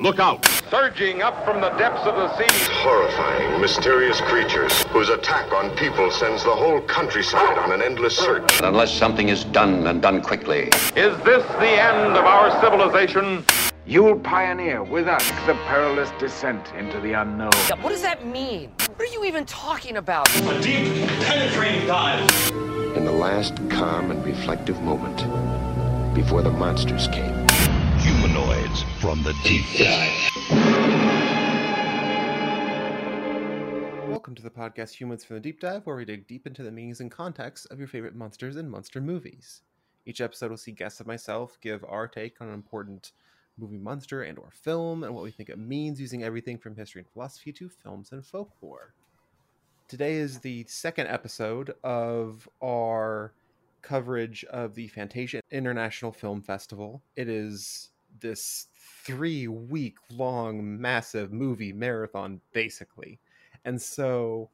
Look out! Surging up from the depths of the sea. Horrifying, mysterious creatures whose attack on people sends the whole countryside on an endless search. Unless something is done and done quickly. Is this the end of our civilization? You'll pioneer with us the perilous descent into the unknown. Yeah, what does that mean? What are you even talking about? A deep, penetrating dive. In the last calm and reflective moment, before the monsters came. From the deep dive. Welcome to the podcast Humans from the Deep Dive, where we dig deep into the meanings and context of your favorite monsters and monster movies. Each episode will see guests of myself give our take on an important movie monster and or film and what we think it means using everything from history and philosophy to films and folklore. Today is the second episode of our coverage of the Fantasia International Film Festival. It is this three week long massive movie marathon, basically. And so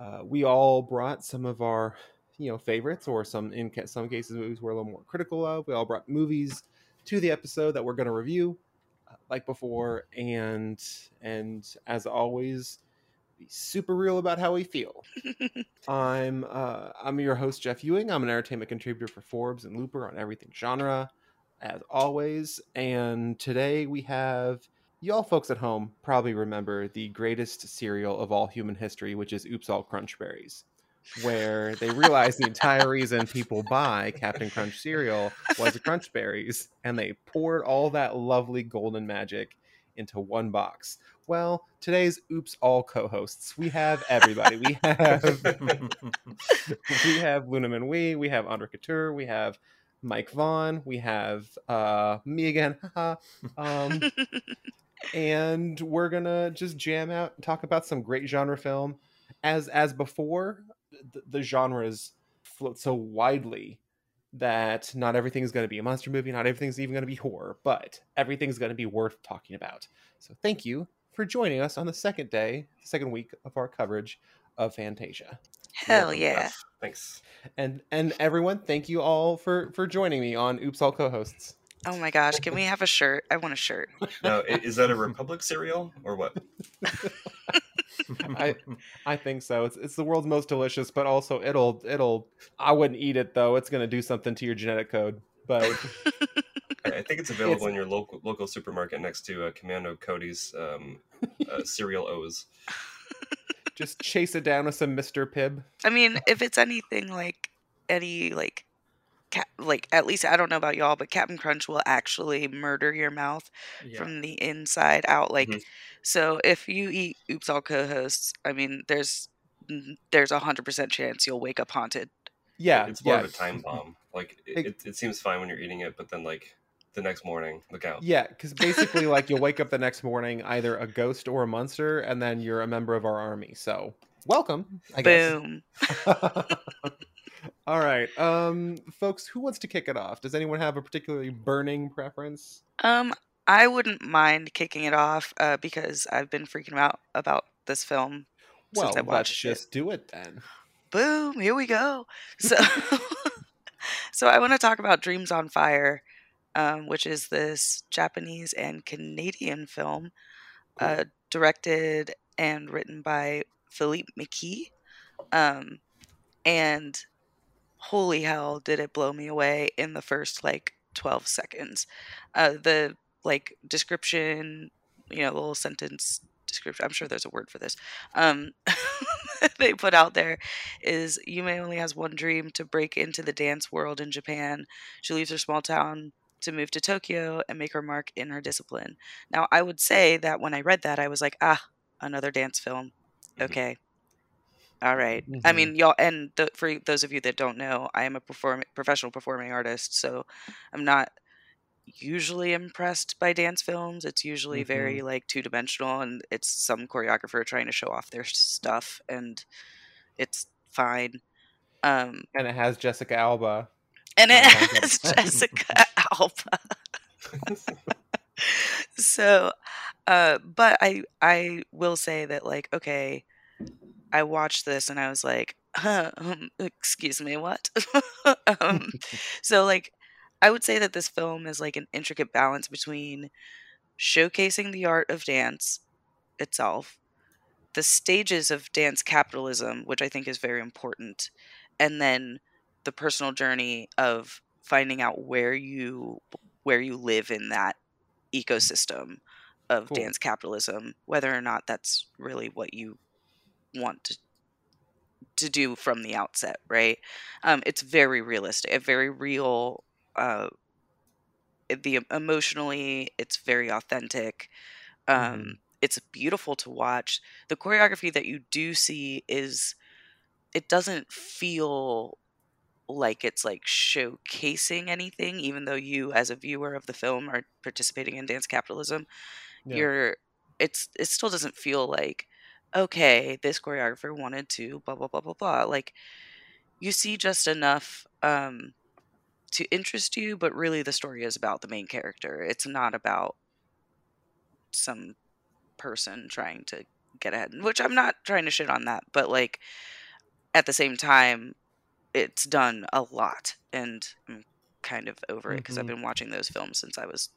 uh, we all brought some of our you know favorites or some in ca- some cases movies we're a little more critical of. We all brought movies to the episode that we're going to review uh, like before and and as always be super real about how we feel. I'm uh, I'm your host Jeff Ewing. I'm an entertainment contributor for Forbes and Looper on everything genre, as always. And today we have y'all folks at home probably remember the greatest cereal of all human history, which is Oops All Crunch Berries, where they realized the entire reason people buy Captain Crunch cereal was the Crunch Berries, and they poured all that lovely golden magic into one box. Well, today's Oops All co-hosts, we have everybody. We have we have Luna Manui, we have Andre Couture, we have Mike Vaughn, we have uh, me again, um, and we're gonna just jam out and talk about some great genre film. As as before, the, the genres float so widely that not everything is going to be a monster movie, not everything's even going to be horror, but everything's going to be worth talking about. So thank you for joining us on the second day, the second week of our coverage of Fantasia. Hell yeah. Thanks. And and everyone, thank you all for for joining me on Oops All Co-hosts. Oh my gosh, can we have a shirt? I want a shirt. Now, is that a Republic cereal or what? I I think so. It's it's the world's most delicious, but also it'll it'll I wouldn't eat it though. It's gonna do something to your genetic code. But I I think it's available in your local local supermarket next to uh, Commando Cody's um, uh, cereal O's. Just chase it down with some Mr. Pibb. I mean, if it's anything like any like cat like at least I don't know about y'all, but Captain Crunch will actually murder your mouth from the inside out. Like Mhm. so if you eat Oops All Co-hosts, I mean there's there's a hundred percent chance you'll wake up haunted. Yeah, it's more yeah. of a time bomb. Like It- it, it, it seems fine when you're eating it, but then like the next morning, look out. Yeah, because basically, like you'll wake up the next morning either a ghost or a monster, and then you're a member of our army. So welcome, I guess. Boom. All right, um, folks, who wants to kick it off? Does anyone have a particularly burning preference? Um, I wouldn't mind kicking it off uh, because I've been freaking out about this film Well, since I watched let's watched it. just do it then. Boom! Here we go. So, so I want to talk about Dreams on Fire, um, which is this Japanese and Canadian film, uh, directed and written by Philippe McKie. Um, and holy hell, did it blow me away in the first like 12 seconds. Uh, the like description, you know, little sentence description, I'm sure there's a word for this, um, they put out there is Yume only has one dream to break into the dance world in Japan. She leaves her small town to move to Tokyo and make her mark in her discipline. Now, I would say that when I read that, I was like, ah, another dance film. Mhm. Okay. All right. I Mhm. mean, y'all, and th- for those of you that don't know, I am a perform- professional performing artist, so I'm not usually impressed by dance films. It's usually very like two dimensional, and it's some choreographer trying to show off their stuff, and it's fine. Um, And it has Jessica Alba. And it has Jessica Alba. so, uh, but I I will say that like okay, I watched this and I was like, huh, um, excuse me, what? um, so like, I would say that this film is like an intricate balance between showcasing the art of dance itself, the stages of dance capitalism, which I think is very important, and then the personal journey of finding out where you where you live in that ecosystem of Cool. dance capitalism, whether or not that's really what you want to to do from the outset, right? Um, it's very realistic, a very real. Uh, the emotionally, it's very authentic. Um, Mhm. It's beautiful to watch. The choreography that you do see is, it doesn't feel like it's like showcasing anything, even though you, as a viewer of the film, are participating in dance capitalism Yeah. you're it's it still doesn't feel like okay this choreographer wanted to blah blah blah blah blah like you see just enough um to interest you but really the story is about the main character it's not about some person trying to get ahead which i'm not trying to shit on that but like at the same time it's done a lot and i'm kind of over it because i've Mhm. been watching those films since i was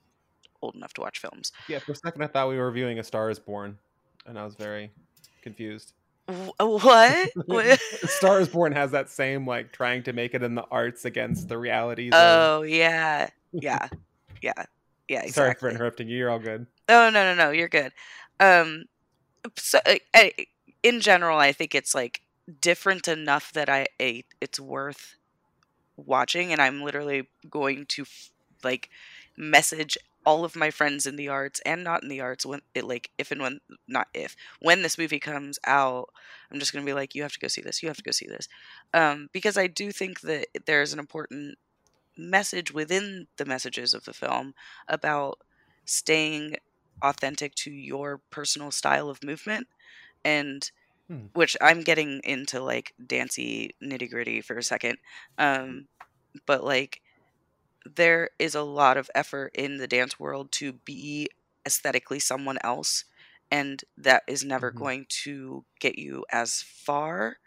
old enough to watch films Yeah, for a second I thought we were reviewing A Star is Born, and I was very confused. What? What? Star is Born has that same like trying to make it in the arts against the realities. of... oh yeah, yeah, yeah, yeah. Exactly. Sorry for interrupting you. You're all good. Oh no, no, no. You're good. Um, so uh, I, in general, I think it's like different enough that I, I it's worth watching, and I'm literally going to like message all of my friends in the arts and not in the arts when it like if and when not if when this movie comes out i'm just going to be like you have to go see this you have to go see this um, because i do think that there's an important message within the messages of the film about staying authentic to your personal style of movement and Hmm. which i'm getting into like dancey nitty gritty for a second um, but like there is a lot of effort in the dance world to be aesthetically someone else and that is never Mhm. going to get you as far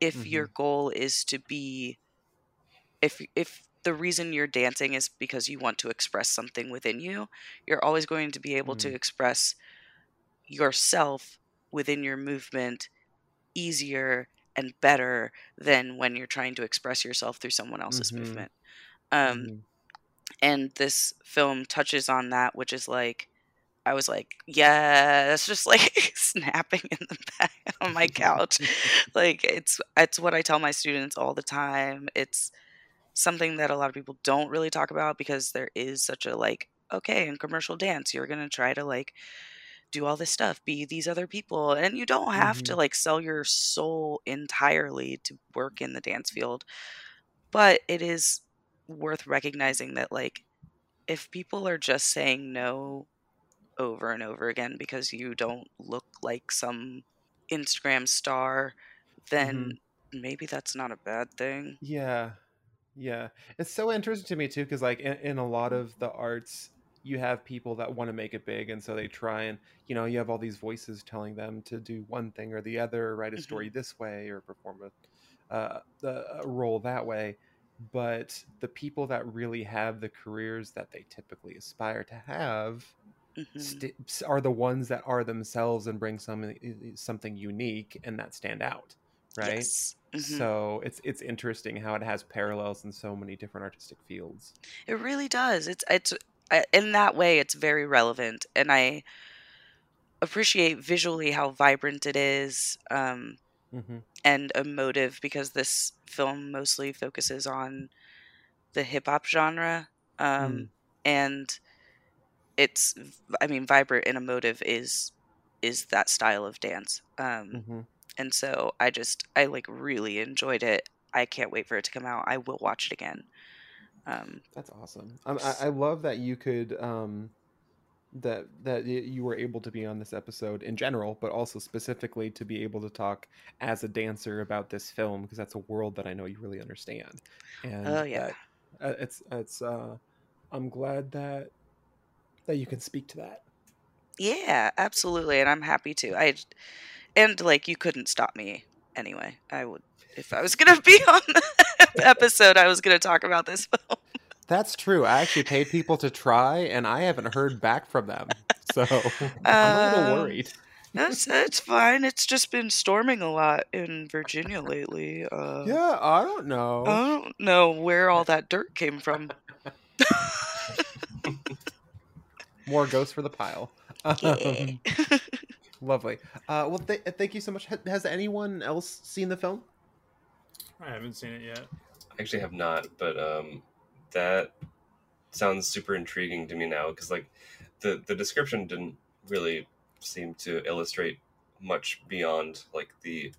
if your Mhm. goal is to be if if the reason you're dancing is because you want to express something within you you're always going to be able to Mhm. express yourself within your movement easier and better than when you're trying to express yourself through someone else's Mhm. movement um Mhm. and this film touches on that which is like i was like yeah, yes just like snapping in the back on my couch like it's it's what i tell my students all the time it's something that a lot of people don't really talk about because there is such a like okay in commercial dance you're going to try to like do all this stuff be these other people and you don't have to Mhm. like sell your soul entirely to work in the dance field but it is worth recognizing that like if people are just saying no over and over again because you don't look like some Instagram star, then maybe that's not a bad thing. Yeah, yeah. It's so interesting to me too, because like in, in a lot of the arts, you have people that want to make it big, and so they try and you know you have all these voices telling them to do one thing or the other, or write a Mhm. story this way, or perform a, uh, a role that way. But the people that really have the careers that they typically aspire to have Mhm. st- are the ones that are themselves and bring some something unique and that stand out, right? Yes. Mhm. So it's it's interesting how it has parallels in so many different artistic fields. It really does. It's it's in that way it's very relevant and I appreciate visually how vibrant it is um hmm and emotive because this film mostly focuses on the hip hop genre um Mm. and it's I mean vibrant and emotive is is that style of dance um hmm and so I just I like really enjoyed it. I can't wait for it to come out. I will watch it again. Um That's awesome. Um, I, I love that you could um, that that you were able to be on this episode in general, but also specifically to be able to talk as a dancer about this film because that's a world that I know you really understand. And Oh, yeah. that- uh, it's it's. Uh, I'm glad that that you can speak to that. yeah, absolutely and I'm happy to. I and like you couldn't stop me anyway. I would if I was going to be on the episode I was going to talk about this film. That's true. I actually paid people to try, and I haven't heard back from them. So I'm a little Um, worried. That's it's fine. It's just been storming a lot in Virginia lately. Uh, Yeah, I don't know. I don't know where all that dirt came from. More ghosts for the pile. Um, Yeah. lovely. Uh, well, th- thank you so much. Has anyone else seen the film? I haven't seen it yet. Actually have not, but um, that sounds super intriguing to me now because like the the description didn't really seem to illustrate much beyond like the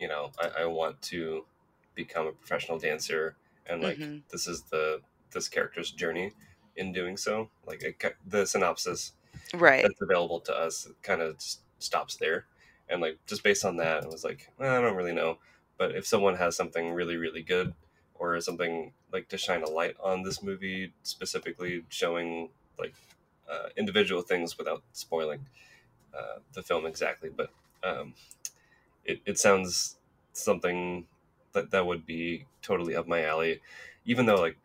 you know I, I want to become a professional dancer and like Mhm. this is the this character's journey in doing so like it, the synopsis right. that's available to us kind of stops there and like just based on that i was like well, i don't really know but if someone has something really really good or something like to shine a light on this movie specifically showing like uh, individual things without spoiling uh, the film exactly but um, it, it sounds something that that would be totally up my alley even though like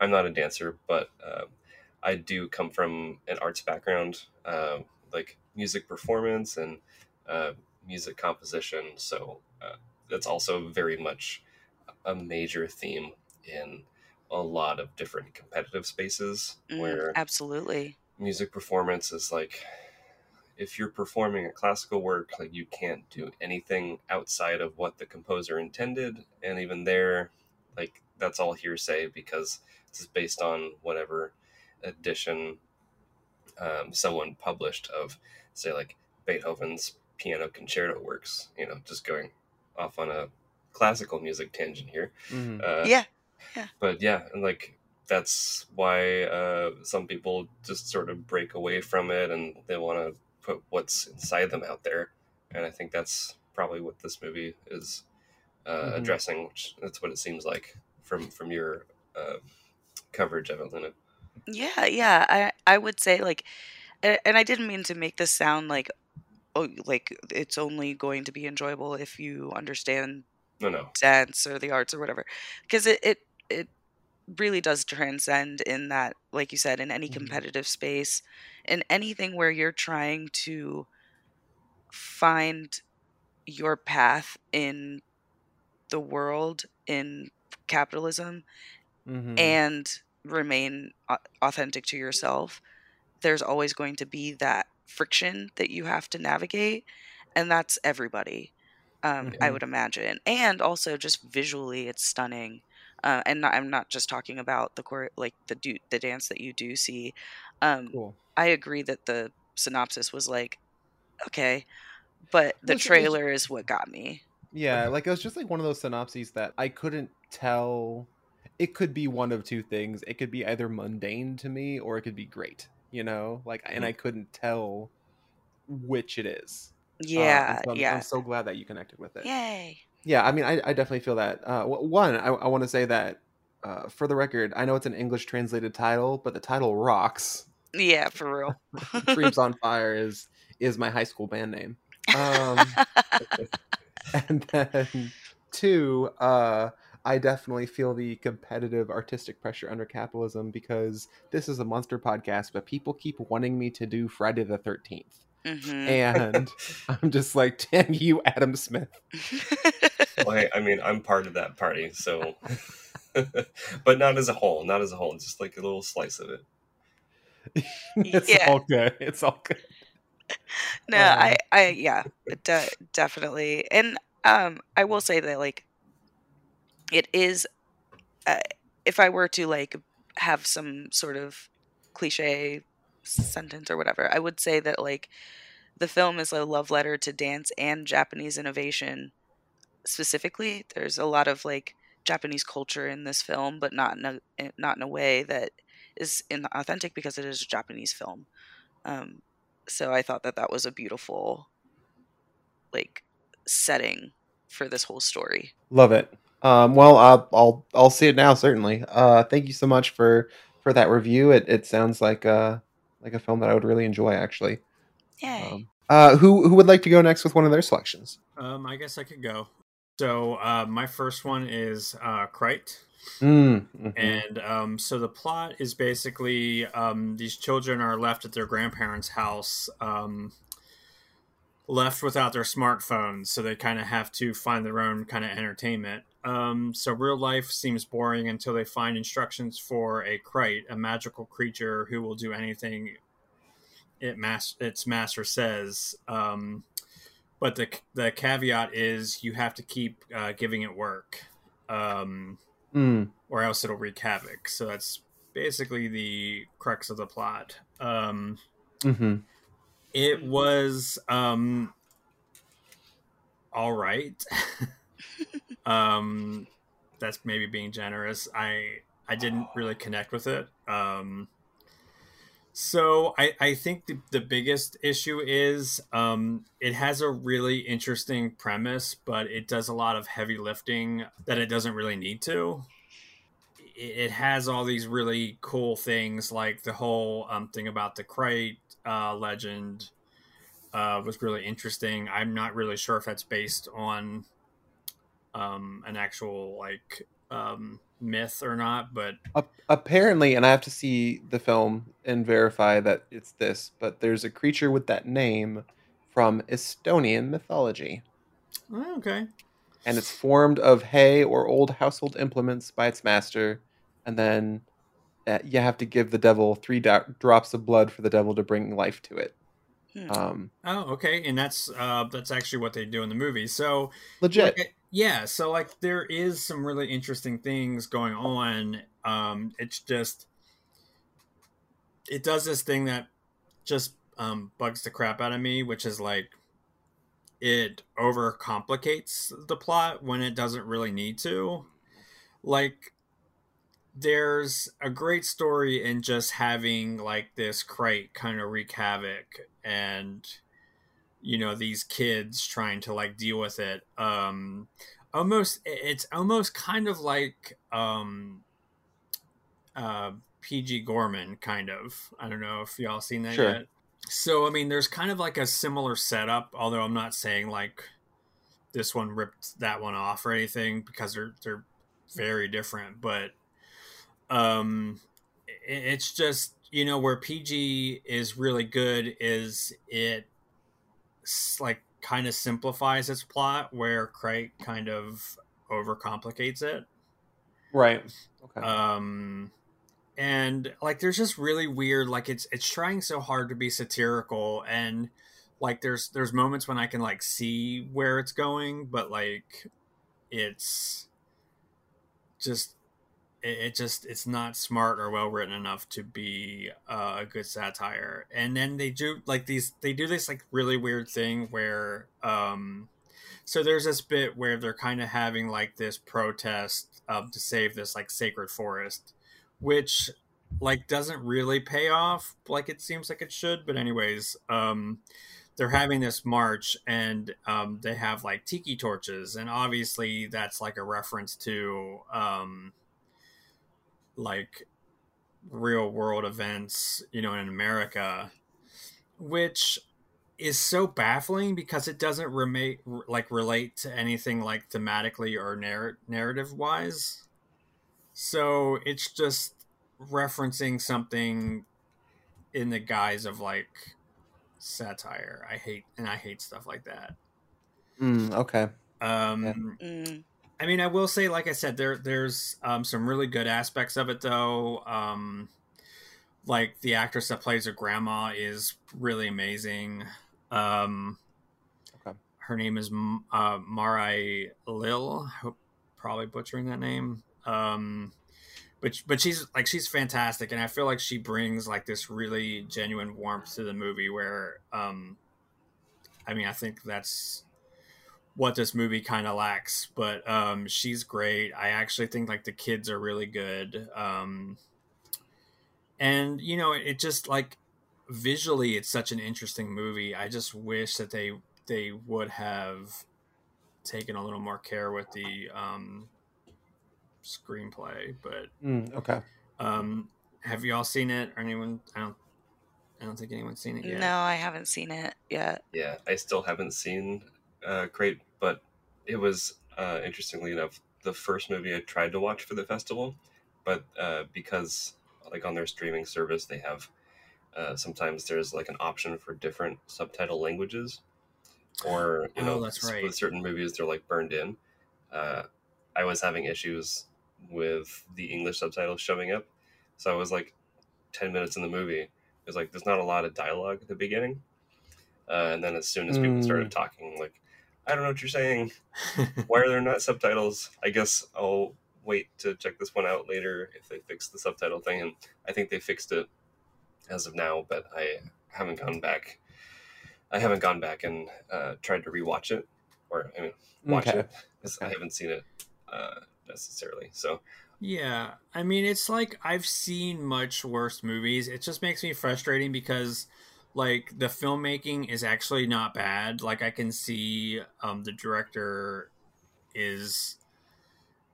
i'm not a dancer but um, I do come from an arts background, uh, like music performance and uh, music composition. So uh, that's also very much a major theme in a lot of different competitive spaces Mm, where absolutely. music performance is like if you're performing a classical work like you can't do anything outside of what the composer intended and even there like that's all hearsay because this is based on whatever edition um, someone published of say like beethoven's piano concerto works you know just going off on a classical music tangent here Mhm. uh, yeah. but yeah and like that's why uh, some people just sort of break away from it and they want to put what's inside them out there and i think that's probably what this movie is uh, Mhm. addressing which that's what it seems like from from your uh, coverage of it Luna. Yeah, yeah. I I would say like and I didn't mean to make this sound like oh like it's only going to be enjoyable if you understand no no dance or the arts or whatever because it, it it really does transcend in that like you said in any Mhm. competitive space in anything where you're trying to find your path in the world in capitalism Mhm. and remain authentic to yourself there's always going to be that friction that you have to navigate and that's everybody um, i Mhm. would imagine and also just visually it's stunning uh, and not, i'm not just talking about the chore- like the do the dance that you do see um, cool. i agree that the synopsis was like okay but the it's- trailer is what got me Yeah, like it was just like one of those synopses that I couldn't tell. It could be one of two things. It could be either mundane to me or it could be great. You know, like, and I couldn't tell which it is. Uh, yeah so I'm, yeah I'm so glad that you connected with it. yay Yeah, I mean, I, I definitely feel that. Uh, one, I, I want to say that uh, for the record, I know it's an English translated title, but the title rocks. yeah for real Dreams on Fire is is my high school band name. Um, and then two, uh, I definitely feel the competitive artistic pressure under capitalism because this is a monster podcast, but people keep wanting me to do Friday the Thirteenth, hmm and I'm just like, damn you, Adam Smith. well, hey, i mean i'm part of that party so but not as a whole not as a whole just like a little slice of it it's Yeah. all good. It's all good. no Um, i i yeah de- definitely and um i will say that like it is uh, if i were to like have some sort of cliche sentence or whatever i would say that like the film is a love letter to dance and japanese innovation specifically there's a lot of like japanese culture in this film but not in a not in a way that is authentic because it is a japanese film um so i thought that that was a beautiful like setting for this whole story Love it. Um, well, I'll I'll see it now. Certainly. Uh, thank you so much for for that review. It it sounds like uh like a film that I would really enjoy. Actually. yay Um, uh, who who would like to go next with one of their selections? Um, I guess I could go. So uh, my first one is uh, Kratt. Mm, mhm. And um, so the plot is basically um, these children are left at their grandparents' house, um, left without their smartphones, so they kind of have to find their own kind of entertainment. Um, so real life seems boring until they find instructions for a Kratt, a magical creature who will do anything it mas- its master says. Um, but the the caveat is you have to keep uh, giving it work. Um, Mm. or else it'll wreak havoc. So that's basically the crux of the plot. Um, hmm it was um, all right. um, that's maybe being generous. I I didn't really connect with it. Um, so I, I think the, the biggest issue is um, it has a really interesting premise, but it does a lot of heavy lifting that it doesn't really need to. It, it has all these really cool things, like the whole um, thing about the Kratt uh, legend uh, was really interesting. I'm not really sure if that's based on um, an actual like um, myth or not, but Ap- apparently, and I have to see the film and verify that it's this, but there's a creature with that name from Estonian mythology, oh, okay. and it's formed of hay or old household implements by its master, and then uh, you have to give the devil three do- drops of blood for the devil to bring life to it. Hmm. Um, Oh, okay, and that's uh, that's actually what they do in the movie. So legit. like, yeah. So like, there is some really interesting things going on. Um, it's just it does this thing that just um, bugs the crap out of me, which is like it overcomplicates the plot when it doesn't really need to. Like there's a great story in just having like this crate kind of wreak havoc and you know these kids trying to like deal with it. Um almost it's almost kind of like um uh pg Goreman kind of. I don't know if y'all seen that Sure. yet. So i mean there's kind of like a similar setup although i'm not saying like this one ripped that one off or anything because they're they're very different but um it's just you know where pg is really good is it like kind of simplifies its plot where Kratt kind of overcomplicates it Right. Okay. um and like there's just really weird like it's it's trying so hard to be satirical and like there's there's moments when i can like see where it's going but like it's just it, it just it's not smart or well written enough to be uh, a good satire. And then they do like these they do this like really weird thing where um so there's this bit where they're kind of having like this protest um, to save this like sacred forest which like doesn't really pay off like it seems like it should but anyways um they're having this march and um they have like tiki torches. And obviously that's like a reference to um like real world events you know in america which is so baffling because it doesn't remate like relate to anything like thematically or narr- narrative wise so it's just referencing something in the guise of like satire i hate and i hate stuff like that Mm, okay. um Mm. I mean, I will say, like I said, there there's um, some really good aspects of it, though. Um, like the actress that plays her grandma is really amazing. Um, Okay. Her name is uh, Mari Lill. I hope probably butchering that name. Um, but but she's like she's fantastic, and I feel like she brings like this really genuine warmth to the movie. Where, um, I mean, I think that's what this movie kind of lacks but um she's great i actually think like the kids are really good um and you know it, it just like visually it's such an interesting movie i just wish that they they would have taken a little more care with the um screenplay but Mm, okay. um have you all seen it or anyone i don't i don't think anyone's seen it yet No, I haven't seen it yet. Yeah, I still haven't seen uh, Kratt, but it was uh, interestingly enough, the first movie I tried to watch for the festival, but uh, because like on their streaming service they have uh, sometimes there's like an option for different subtitle languages, or you Oh, know, that's right. with certain movies they're like burned in. Uh, I was having issues with the English subtitles showing up, so I was like ten minutes in the movie. It was like there's not a lot of dialogue at the beginning, uh, and then as soon as people started talking, like I don't know what you're saying. Why are there not subtitles? I guess I'll wait to check this one out later if they fix the subtitle thing. And I think they fixed it as of now, but I haven't gone back. I haven't gone back and uh, tried to rewatch it, or I mean, watch Okay. it 'cause I haven't seen it uh, necessarily. So Yeah, I mean, it's like I've seen much worse movies. It just makes me frustrating because, like, the filmmaking is actually not bad. Like, I can see um, the director is.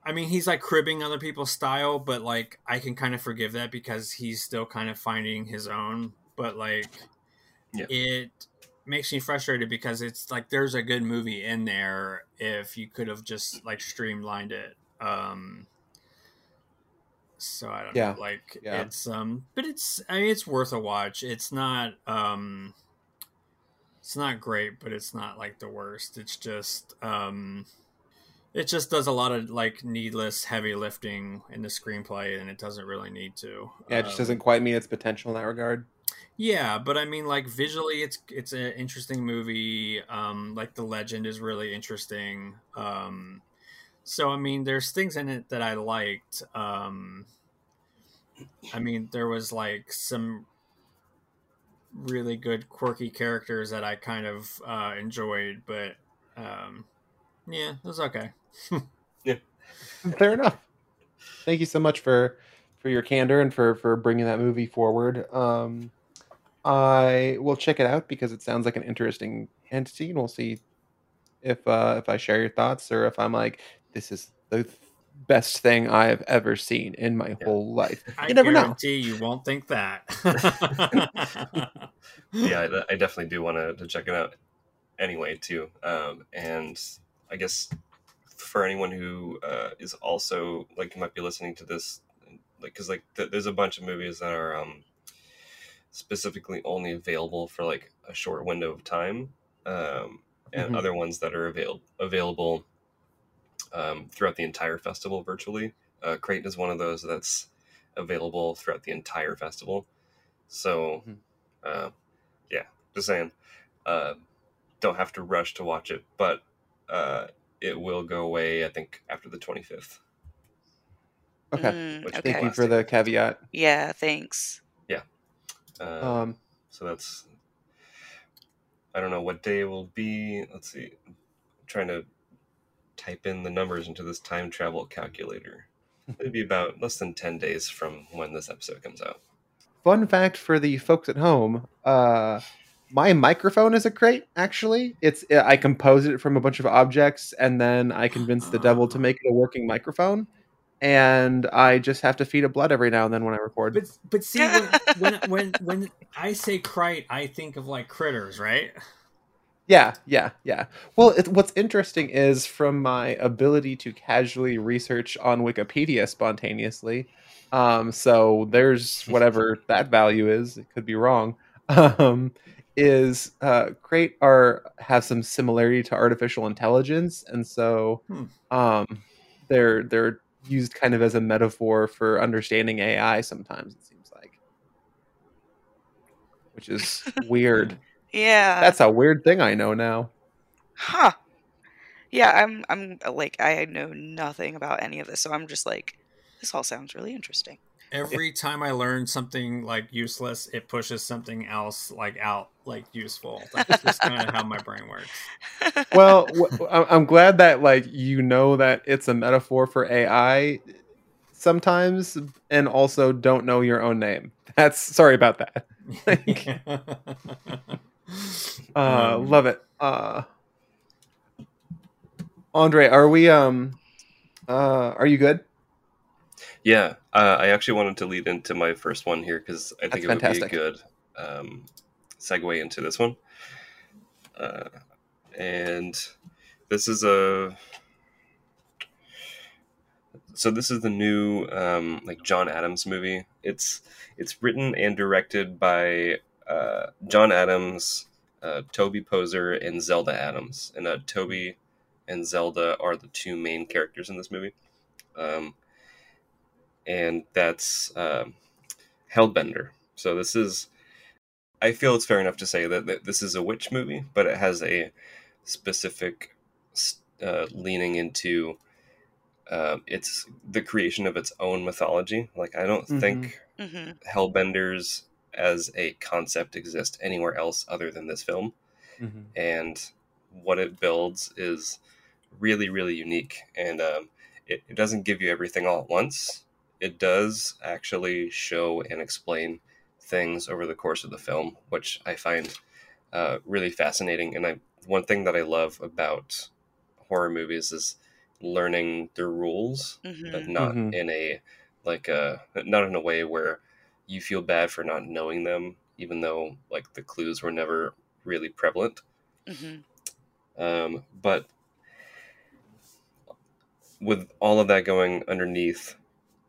I mean, he's like cribbing other people's style, but like, I can kind of forgive that because he's still kind of finding his own. But like, Yeah. it makes me frustrated because it's like there's a good movie in there if you could have just like streamlined it. Um, so I don't Yeah. know, like Yeah. it's um, but it's I mean, it's worth a watch. It's not um, it's not great, but it's not like the worst. It's just um, it just does a lot of like needless heavy lifting in the screenplay, and it doesn't really need to. Yeah, it just Um, doesn't quite meet its potential in that regard. yeah, but I mean, like visually, it's it's an interesting movie. Um, like the legend is really interesting. Um, so I mean, there's things in it that I liked. Um, I mean, there was like some really good quirky characters that I kind of uh, enjoyed, but um, yeah, it was okay. Yeah, fair enough. Thank you so much for for your candor and for for bringing that movie forward. Um, I will check it out because it sounds like an interesting entity, and we'll see if uh, if I share your thoughts or if I'm like, this is the best thing I have ever seen in my whole life. I You never know. guarantee you won't think that. yeah, I, I definitely do want to, to check it out anyway too. Um, and I guess for anyone who uh, is also like might be listening to this, like because like th- there's a bunch of movies that are um, specifically only available for like a short window of time, um, and Mhm. other ones that are avail- available um, throughout the entire festival virtually. Uh, Kratt is one of those that's available throughout the entire festival. So, Mhm. uh, yeah, just saying, uh, don't have to rush to watch it, but uh, it will go away. I think after the twenty fifth. Okay. Mm, Which- Thank you for the caveat. Yeah, thanks. Uh, Um, so that's I don't know what day it will be. Let's see. I'm trying to type in the numbers into this time travel calculator. It'd be about less than ten days from when this episode comes out. fun fact for the folks at home uh my microphone is a crate actually it's i composed it from a bunch of objects and then i convinced the devil to make it a working microphone and i just have to feed it blood every now and then when i record But but see when when when, when I say crite, I think of like critters, right? Yeah yeah yeah. Well it, what's interesting is from my ability to casually research on wikipedia spontaneously um so there's whatever that value is it could be wrong um is uh crate are have some similarity to artificial intelligence and so Hmm. um they're they're used kind of as a metaphor for understanding ai sometimes it seems like. Which is weird Yeah. that's a weird thing i know now Huh. Yeah, I'm I'm like I know nothing about any of this, so I'm just like this all sounds really interesting. Every time I learn something like useless, it pushes something else like out like useful. That's just kind of how my brain works. well w- I- i'm glad that like you know that it's a metaphor for ai sometimes and also don't know your own name that's sorry about that uh Um, love it uh andre are we um uh are you good Yeah, uh, I actually wanted to lead into my first one here because I think That's it would be a good um, segue into this one. Uh, and this is a so this is the new um, like John Adams movie. It's it's written and directed by uh, John Adams, uh, Toby Poser, and Zelda Adams. And uh, Toby and Zelda are the two main characters in this movie. Um, and that's um, Hellbender. So this is, I feel it's fair enough to say that, that this is a witch movie, but it has a specific uh, leaning into uh, it's the creation of its own mythology. Like I don't Mhm. think hmm Hellbenders as a concept exist anywhere else other than this film. Mhm. and what it builds is really really unique. And um, it, it doesn't give you everything all at once. It does actually show and explain things over the course of the film which i find uh, really fascinating. And I, one thing that i love about horror movies is learning the rules hmm but not Mhm. in a like a not in a way where you feel bad for not knowing them even though like the clues were never really prevalent hmm um, but with all of that going underneath,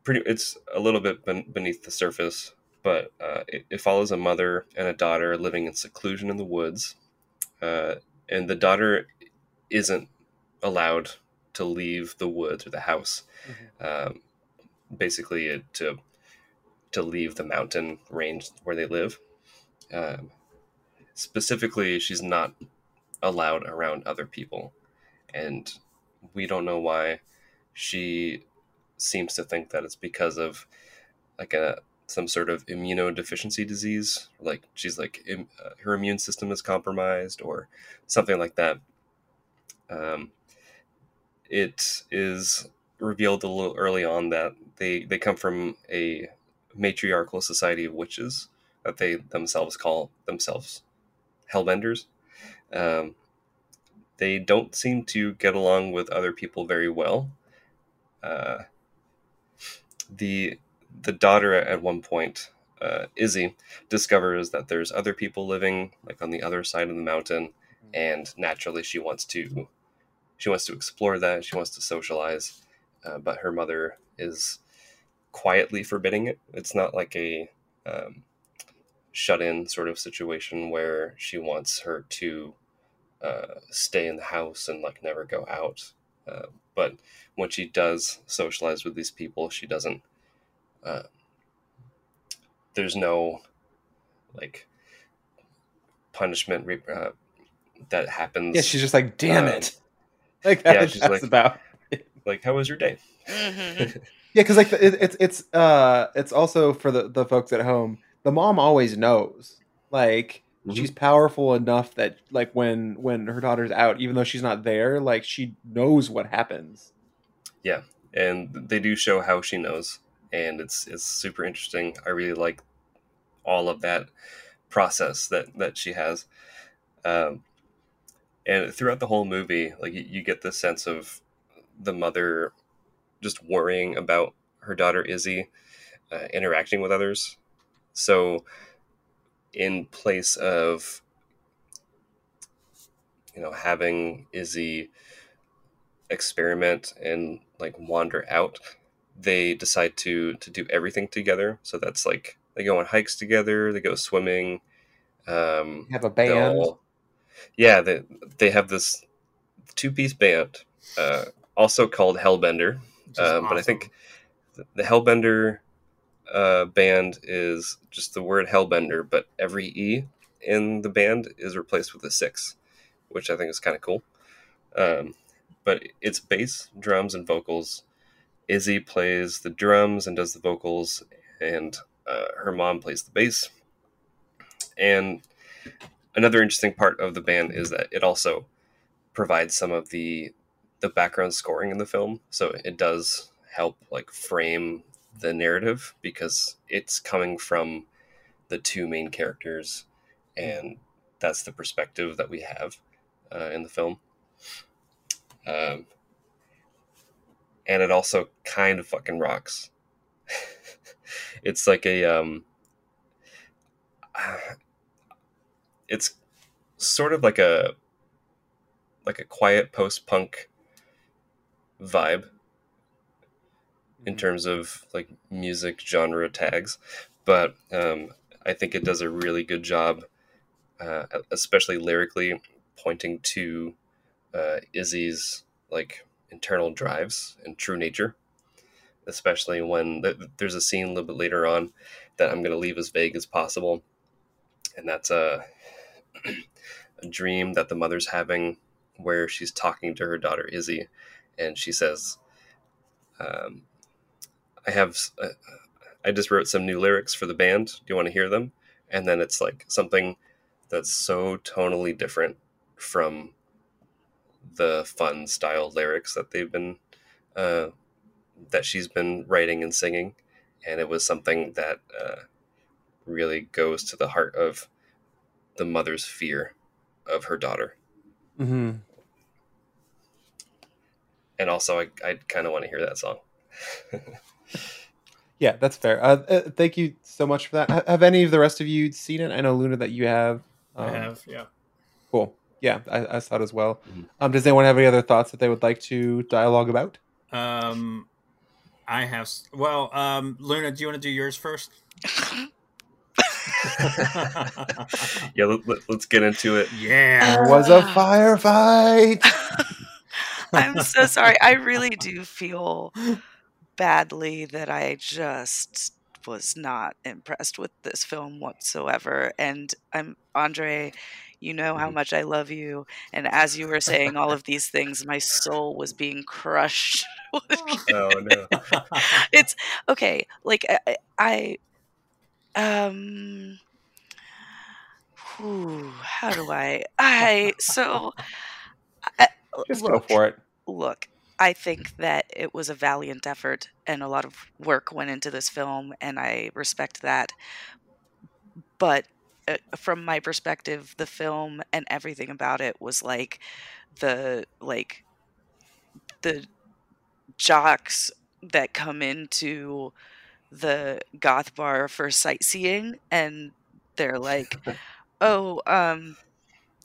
pretty it's a little bit ben- beneath the surface. But uh, it, it follows a mother and a daughter living in seclusion in the woods, uh, and the daughter isn't allowed to leave the woods or the house. Um, basically, it, to to leave the mountain range where they live. Um, specifically, she's not allowed around other people. And we don't know why she seems to think that it's because of like a some sort of immunodeficiency disease like she's like Im, uh, her immune system is compromised or something like that um, it is revealed a little early on that they they come from a matriarchal society of witches that they themselves call themselves hellbenders um, they don't seem to get along with other people very well. Uh, the the daughter at one point, uh, Izzy, discovers that there's other people living like on the other side of the mountain, and naturally she wants to she wants to explore that. She wants to socialize, uh, but her mother is quietly forbidding it. It's not like a um, shut in sort of situation where she wants her to uh, stay in the house and like never go out. Uh, but when she does socialize with these people, she doesn't. Uh, there's no like punishment re- uh, that happens. Yeah, she's just like, damn Um, it. Like yeah, that's, she's like- about. like, how was your day? hmm Yeah, because like it, it's it's uh it's also for the the folks at home. The mom always knows. Like Mhm. she's powerful enough that like when when her daughter's out, even though she's not there, like she knows what happens. Yeah, and they do show how she knows and it's it's super interesting i really like all of that process that that she has um and throughout the whole movie like you, you get the sense of the mother just worrying about her daughter izzy uh, interacting with others. So in place of you know having izzy experiment and like wander out they decide to to do everything together. So that's like they go on hikes together they go swimming um Have a band. yeah they they have this two-piece band uh also called hellbender Is um, but i think the hellbender uh band is just the word hellbender but every e in the band is replaced with a six which i think is kind of cool um but it's bass, drums, and vocals. Izzy plays the drums and does the vocals, and uh, her mom plays the bass. And another interesting part of the band is that it also provides some of the the background scoring in the film, so it does help like frame the narrative because it's coming from the two main characters, and that's the perspective that we have uh, in the film um, and it also kind of fucking rocks. it's like a um, it's sort of like a like a quiet post punk vibe, in terms of like music genre tags, but um, I think it does a really good job, uh, especially lyrically, pointing to uh, Izzy's like internal drives and true nature. Especially when th- there's a scene a little bit later on that I'm going to leave as vague as possible, and that's a, a dream that the mother's having where she's talking to her daughter Izzy, and she says, um, "I have, uh, I just wrote some new lyrics for the band. Do you want to hear them?" And then it's like something that's so tonally different from the fun style lyrics that they've been uh, that she's been writing and singing, and it was something that uh, really goes to the heart of the mother's fear of her daughter. Mm-hmm. And also, I, I kind of want to hear that song. yeah, that's fair. Uh, uh, thank you so much for that. Ha- Have any of the rest of you seen it? I know Luna that you have. I have, yeah. Cool. Yeah, I, I saw it as well. Um, does anyone have any other thoughts that they would like to dialogue about? Um, I have. Well, um, Luna, do you want to do yours first? yeah, let, let, us get into it. Yeah. There was a firefight. I'm so sorry. I really do feel badly that I just was not impressed with this film whatsoever. And I'm Andre, you know how much I love you. And as you were saying all of these things, my soul was being crushed. Oh no. it's okay. Like I, I um whew, how do I I so Just go look, for it. Look, I think that it was a valiant effort and a lot of work went into this film and I respect that. But uh, from my perspective, the film and everything about it was like the like the jocks that come into the goth bar for sightseeing and they're like oh um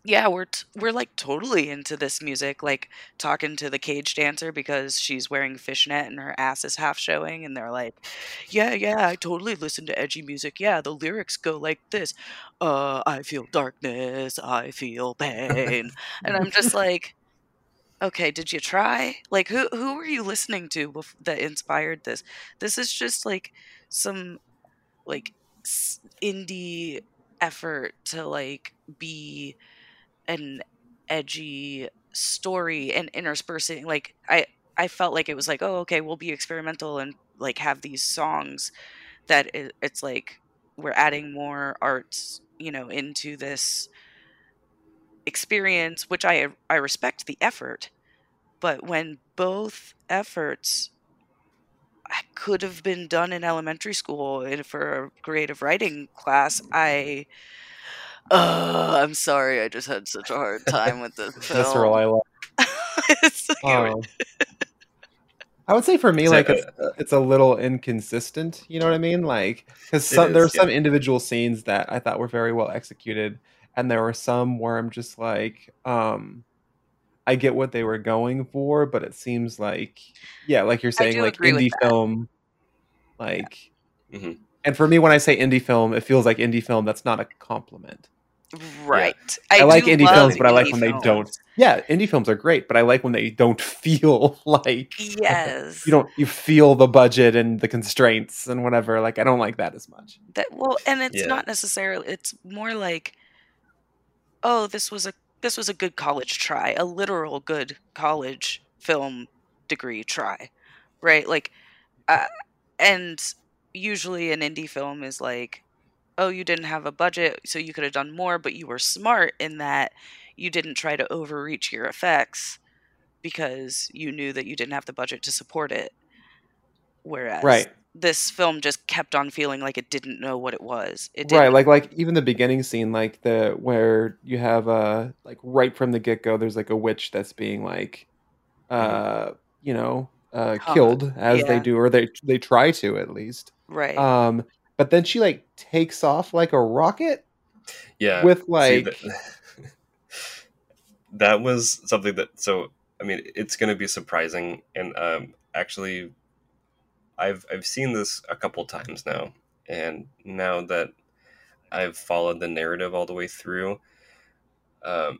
yeah we're t- we're like totally into this music like talking to the cage dancer because she's wearing fishnet and her ass is half showing and they're like yeah yeah i totally listen to edgy music. Yeah the lyrics go like this uh i feel darkness i feel pain. And i'm just like okay did you try? Like who who were you listening to bef- that inspired this? This is just like some like s- indie effort to like be an edgy story and interspersing like i i felt like it was like oh okay we'll be experimental and like have these songs that it, it's like we're adding more arts you know into this experience which i i respect the effort but when both efforts could have been done in elementary school and for a creative writing class i uh, i'm sorry i just had such a hard time with this film Visceral, I love. It's like- Um, I would say for me, like uh, it's, it's a little inconsistent. You know what I mean? Like because there are some yeah. individual scenes that I thought were very well executed, and there were some where I'm just like, um, I get what they were going for, but it seems like, yeah, like you're saying, like indie film, like, Mhm. and for me, when I say indie film, it feels like indie film that's not a compliment. Right I, like indie films, but I like indie when they don't. Yeah, indie films are great, but I like when they don't feel like yes you don't you feel the budget and the constraints and whatever. Like I don't like that as much. that well and it's Yeah. not necessarily it's more like oh this was a this was a good college try a literal good college film degree try right like uh, and usually an indie film is like oh you didn't have a budget so you could have done more but you were smart in that you didn't try to overreach your effects because you knew that you didn't have the budget to support it whereas Right. this film just kept on feeling like it didn't know what it was. It Right, like like even the beginning scene, like the where you have uh like right from the get go, there's like a witch that's being like, uh, you know, uh, killed as they do, or they they try to at least. right. Um, but then she like takes off like a rocket Yeah. with See, like that, that was something that so I mean it's going to be surprising and um actually I've I've seen this a couple times now, and now that I've followed the narrative all the way through, um,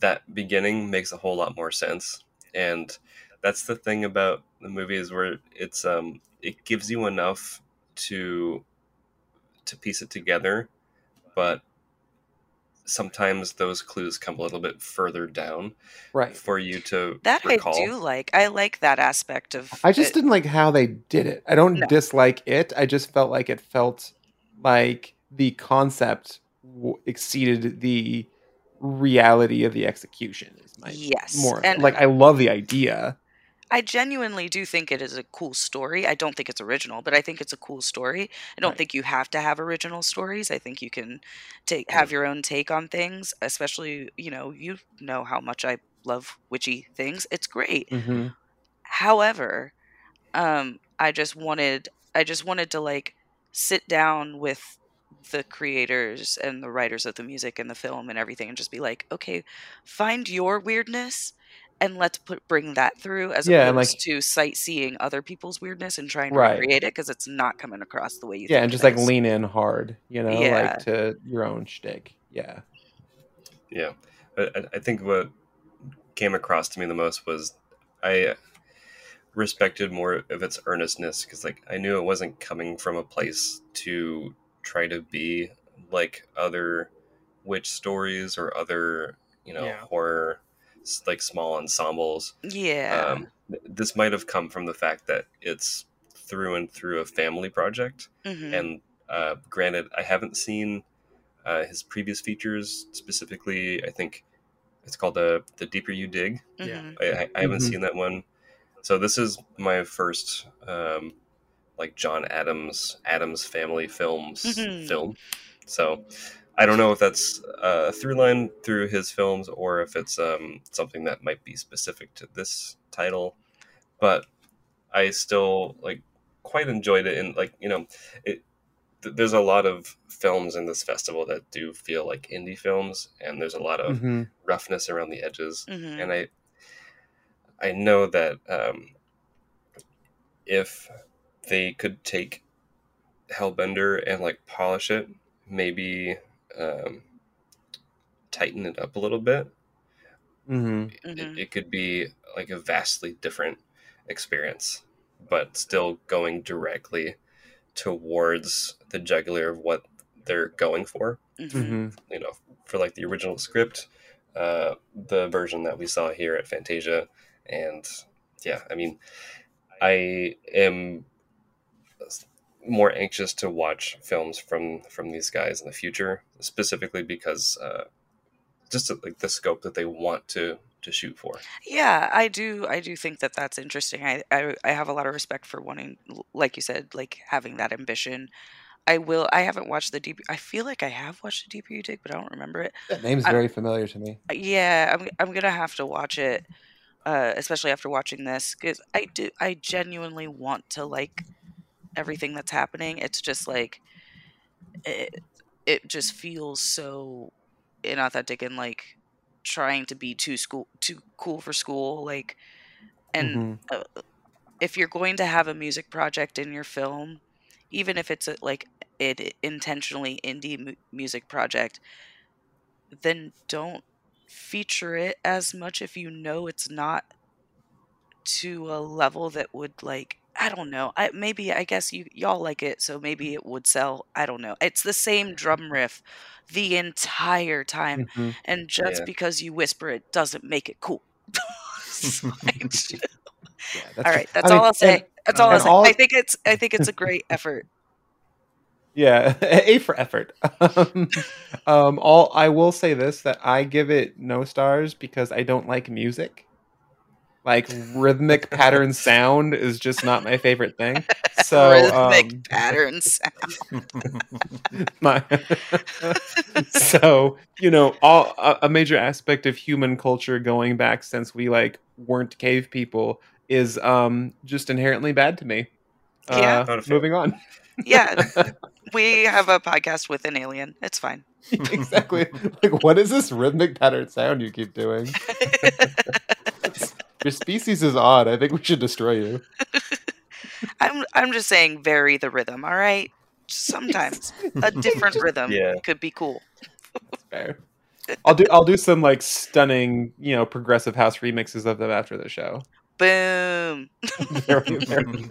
that beginning makes a whole lot more sense. And that's the thing about the movie is where it's um it gives you enough to to piece it together, but sometimes those clues come a little bit further down Right. for you to That recall. I do like. I like that aspect of. I just it. didn't like how they did it. I don't No. dislike it. I just felt like it felt like the concept w- exceeded the reality of the execution. Is my Yes, more and- like I love the idea. I genuinely do think it is a cool story. I don't think it's original, but I think it's a cool story. I don't Right. think you have to have original stories. I think you can take have your own take on things, especially, you know, you know how much I love witchy things. It's great. hmm However, um I just wanted I just wanted to like sit down with the creators and the writers of the music and the film and everything and just be like, "Okay, find your weirdness and let's put bring that through as Yeah, opposed like- to sightseeing other people's weirdness and trying to Right. recreate it because it's not coming across the way you Yeah, think and just it like is. lean in hard, you know, Yeah. like to your own shtick. Yeah. Yeah, but I, I think what came across to me the most was I uh, respected more of its earnestness because, like, I knew it wasn't coming from a place to try to be like other witch stories or other, you know, Yeah. horror s- like small ensembles. Yeah. Um, this might have come from the fact that it's through and through a family project Mhm. and uh, granted, I haven't seen uh, his previous features specifically. I think it's called the the deeper you dig. Yeah. Mhm. I, I, I haven't Mhm. seen that one, so this is my first um, like John Adams Adams Family Films Mhm. film. So I don't know if that's a through line through his films or if it's um, something that might be specific to this title, but I still like quite enjoyed it and like you know it th- there's a lot of films in this festival that do feel like indie films and there's a lot of hmm roughness around the edges Mhm. and i i know that um if they could take hellbender and like polish it maybe um tighten it up a little bit. Hmm it, Mhm. it could be like a vastly different experience but still going directly towards the juggler of what they're going for. Mhm. hmm you know for like the original script uh the version that we saw here at fantasia. And yeah i mean i am more anxious to watch films from from these guys in the future specifically because uh just like the scope that they want to to shoot for Yeah, I do. I do think that that's interesting. I, I I have a lot of respect for wanting, like you said, like having that ambition. I will. I haven't watched the deep. I feel like I have watched the deeper you dig, but I don't remember it. That name's I- very familiar to me. Uh, Yeah, I'm. I'm gonna have to watch it, uh, especially after watching this, because I do. I genuinely want to like everything that's happening. It's just like it. It just feels so inauthentic and like trying to be too school too cool for school like and Mhm. uh, if you're going to have a music project in your film even if it's a, like it intentionally indie mu- music project then don't feature it as much if you know it's not to a level that would like I don't know. I maybe I guess you y'all like it, so maybe it would sell. I don't know. It's the same drum riff the entire time, Mhm. and just Yeah. because you whisper it doesn't make it cool. So Yeah, all right, I that's mean, all I'll say. and- that's all I'll say. all- I think it's I think it's a great effort. Yeah, A for effort. um, um, all I will say this that I give it no stars because I don't like music. Like rhythmic pattern sound is just not my favorite thing. So Rhythmic um, sound. my so you know all a, a major aspect of human culture going back since we like weren't cave people is um just inherently bad to me. Yeah. Uh, Not a fan. moving on. Yeah, we have a podcast with an alien. It's fine. exactly. Like, what is this rhythmic pattern sound you keep doing? Your species is odd. I think we should destroy you. I'm I'm just saying vary the rhythm, all right? Sometimes a different rhythm Yeah. could be cool. Fair. I'll do I'll do some like stunning, you know, progressive house remixes of them after the show. Boom. very, very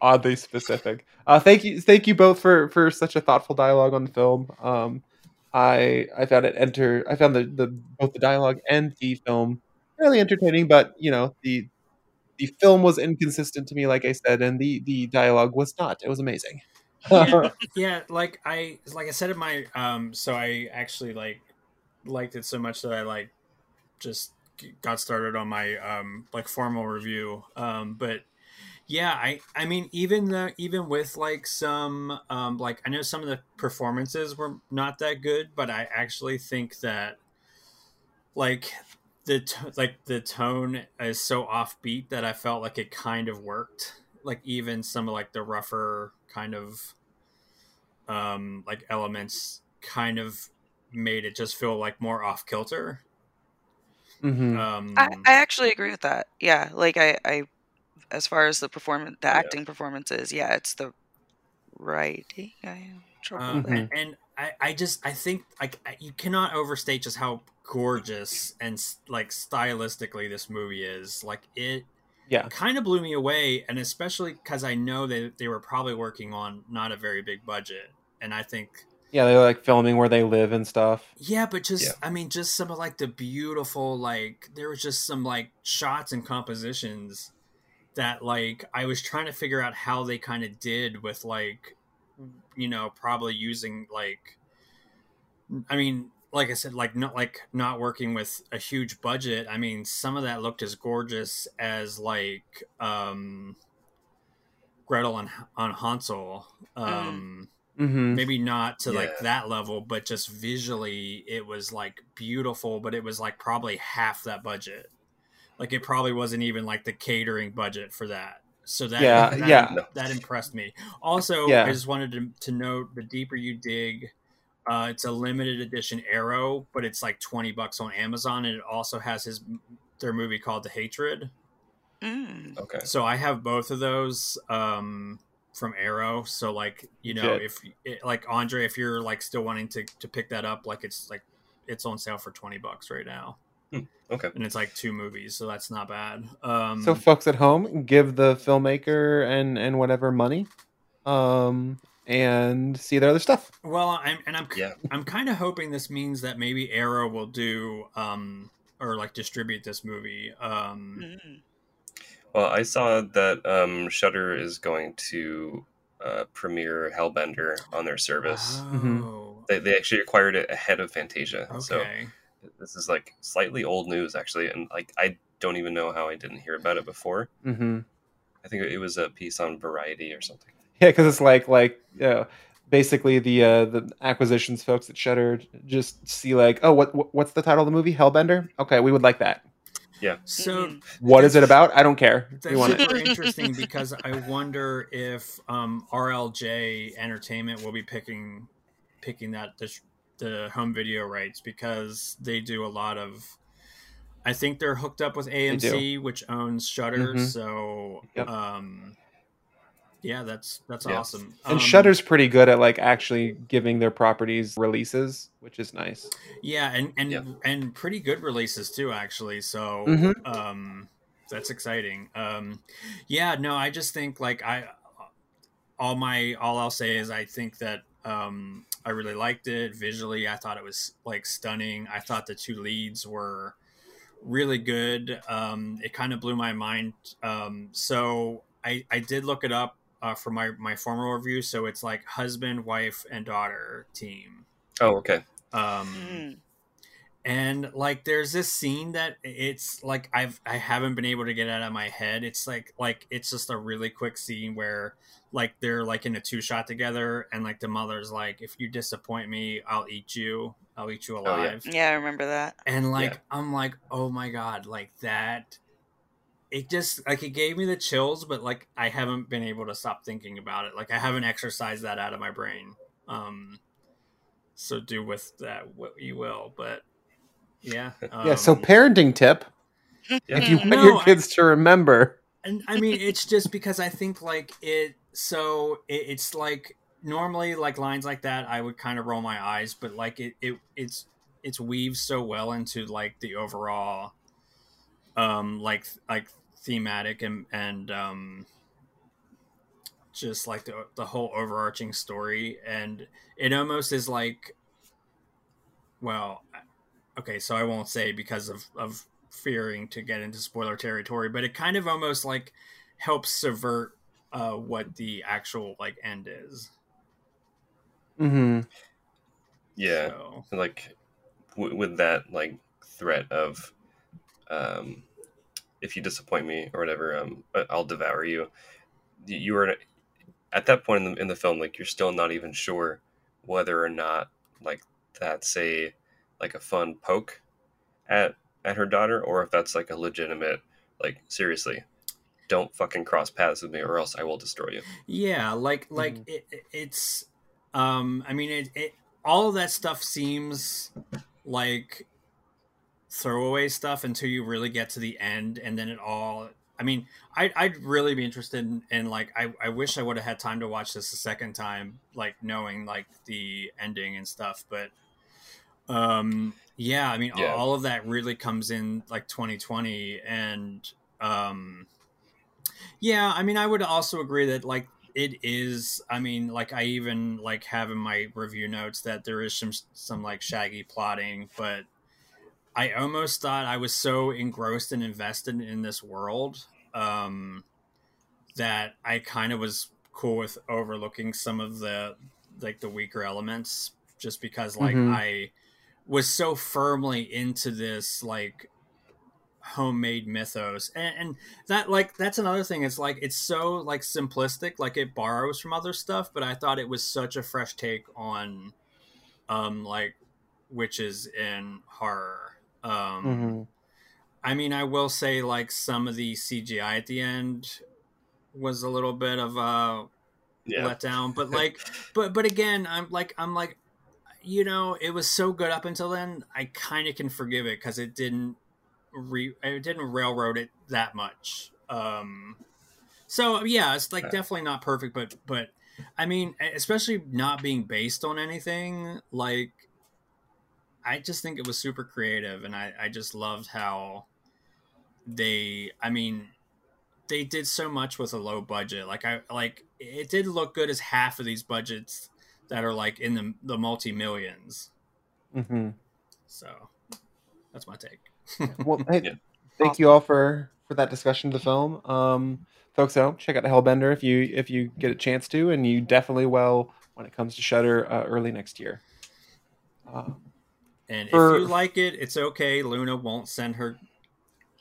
oddly specific. Uh, thank you, thank you both for for such a thoughtful dialogue on the film. Um, I I found it enter. I found the, the both the dialogue and the film fairly entertaining, but you know the the film was inconsistent to me, like I said, and the the dialogue was not. It was amazing. yeah, yeah, like I like I said in my um so I actually like liked it so much that I like just got started on my um like formal review. Um but yeah, I I mean even the even with like some um like I know some of the performances were not that good, but I actually think that like the t- like the tone is so offbeat that I felt like it kind of worked. Like even some of like the rougher kind of um like elements kind of made it just feel like more off kilter. Mhm. Um I, I actually agree with that. Yeah, like I, I as far as the performance, the acting performances, yeah, it's the writing. I am trouble Um, and, and I, I just I think like you cannot overstate just how gorgeous and like stylistically this movie is. Like it Yeah. kind of blew me away, and especially because I know that they were probably working on not a very big budget, and I think Yeah, they're like filming where they live and stuff. yeah, but just Yeah. I mean, just some of like the beautiful like there was just some like shots and compositions that like I was trying to figure out how they kind of did with like you know probably using like I mean like I said like not like not working with a huge budget. I mean some of that looked as gorgeous as like um Gretel on on Hansel. Um hmm maybe not to like that level but just visually it was like beautiful but it was like probably half that budget like it probably wasn't even like the catering budget for that so that Yeah, that, yeah. that impressed me also Yeah. i just wanted to, to note the deeper you dig uh, it's a limited edition arrow but it's like 20 bucks on amazon and it also has his their movie called the hatred Mm. Okay. so I have both of those um, from Arrow. So like you know Legit. if it, like Andre, if you're like still wanting to to pick that up, like it's like it's on sale for twenty bucks right now, Okay. and it's like two movies, so that's not bad. Um, So, folks at home, give the filmmaker and and whatever money, um, and see their other stuff. well, I'm and I'm Yeah. I'm kind of hoping this means that maybe Arrow will do um or like distribute this movie. Um, Mm. Well, I saw that um, Shudder is going to uh, premiere Hellbender on their service. oh, They, they actually acquired it ahead of Fantasia. So okay. This is like slightly old news, actually, and like I don't even know how I didn't hear about it before. hmm I think it was a piece on Variety or something. Yeah, because it's like like you know, basically the uh, the acquisitions folks at Shudder just see like, oh, what, what what's the title of the movie? Hellbender. Okay, we would like that. Yeah. So Mhm. What is it about? I don't care. That's want super interesting because I wonder if um, RLJ Entertainment will be picking picking that the, sh- the home video rights because they do a lot of. I think they're hooked up with AMC, which owns Shudder. Mhm. So, Yep. um, yeah, that's that's Yeah. awesome. And Um, Shudder's pretty good at like actually giving their properties releases, which is nice. yeah, and and Yeah. and pretty good releases too, actually. So, Mhm. um, that's exciting. Um, yeah, no, I just think like I, all my all I'll say is I think that um, I really liked it visually. I thought it was like stunning. I thought the two leads were really good. Um, it kind of blew my mind. Um, so I I did look it up uh, for my my formal review. So it's like husband, wife, and daughter team. Oh, okay. Um, Mm. And like there's this scene that it's like I've I haven't been able to get out of my head. It's like like it's just a really quick scene where like they're like in a two shot together and like the mother's like if you disappoint me, I'll eat you. I'll eat you Oh, yeah. alive. Yeah, I remember that. And like Yeah. I'm like, "Oh my god, like that it just like it gave me the chills, but like I haven't been able to stop thinking about it. Like I haven't exercised that out of my brain. Um so do with that what you will, but yeah. yeah. So um, parenting tip: Yeah. if you want No, your I- kids to remember and I mean, it's just because I think like it. So it, it's like normally like lines like that, I would kind of roll my eyes, but like it, it it's it's weaves so well into like the overall, um, like like thematic and and um, just like the the whole overarching story, and it almost is like, well, okay, so I won't say because of of fearing to get into spoiler territory, but it kind of almost like helps subvert uh, what the actual like end is. Mm-hmm. Yeah, So- like w- with that like threat of, um, if you disappoint me or whatever, um, I- I'll devour you. You were at that point in the, in the film, like you're still not even sure whether or not like that's a like a fun poke at at her daughter or if that's like a legitimate like seriously don't fucking cross paths with me or else I will destroy you. Yeah, like like it, it- it's um I mean it, it all of that stuff seems like throwaway stuff until you really get to the end and then it all I mean I I'd really be interested in, in like I, I wish I would have had time to watch this a second time like knowing like the ending and stuff but um yeah I mean Yeah. all of that really comes in like 2020 and um yeah, I mean, I would also agree that like it is. I mean, like I even like have in my review notes that there is some some like shaggy plotting, but I almost thought I was so engrossed and invested in this world um, that I kind of was cool with overlooking some of the like the weaker elements, just because like Mhm. I was so firmly into this like homemade mythos and, and that like that's another thing it's like it's so like simplistic like it borrows from other stuff but i thought it was such a fresh take on um like witches in horror um Mhm. i mean i will say like some of the cgi at the end was a little bit of a Yeah. let down but like but but again i'm like i'm like you know it was so good up until then i kind of can forgive it because it didn't re it didn't railroad it that much. Um so yeah it's like definitely not perfect but but i mean especially not being based on anything like i just think it was super creative and i i just loved how they i mean they did so much with a low budget. Like i like it did look good as half of these budgets that are like in the the multi millions Mhm. so that's my take Well, hey, Yeah. thank you all for for that discussion of the film. Um, folks, out check out Hellbender if you if you get a chance to, and you definitely will when it comes to Shudder uh, early next year. Um, And For- if you like it, it's okay. Luna won't send her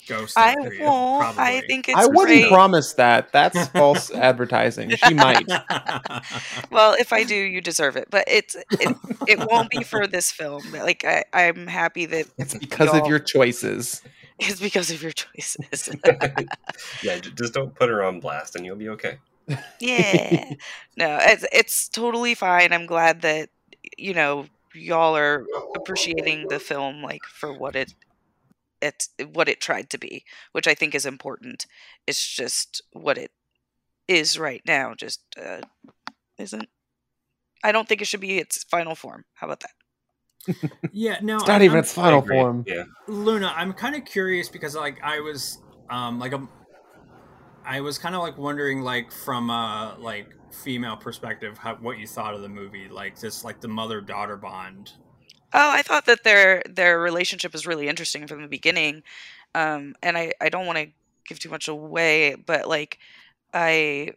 ghost I after won't. I think it's I wouldn't great. promise that. That's false advertising. She might. Well, if I do, you deserve it. But it's it, it won't be for this film. Like I, I'm happy that It's because of your choices. it's because of your choices. yeah, just don't put her on blast and you'll be okay. yeah. No, it's it's totally fine. I'm glad that you know y'all are appreciating the film like for what it it what it tried to be, which I think is important. It's just what it is right now just uh, isn't I don't think it should be its final form. How about that? yeah, no, It's not I- even I'm- its final form. Yeah. Luna, I'm kind of curious because like I was um like a, I was kind of like wondering like from a like female perspective how what you thought of the movie like this like the mother daughter bond. Oh, I thought that their their relationship was really interesting from the beginning, um, and I I don't want to give too much away, but like I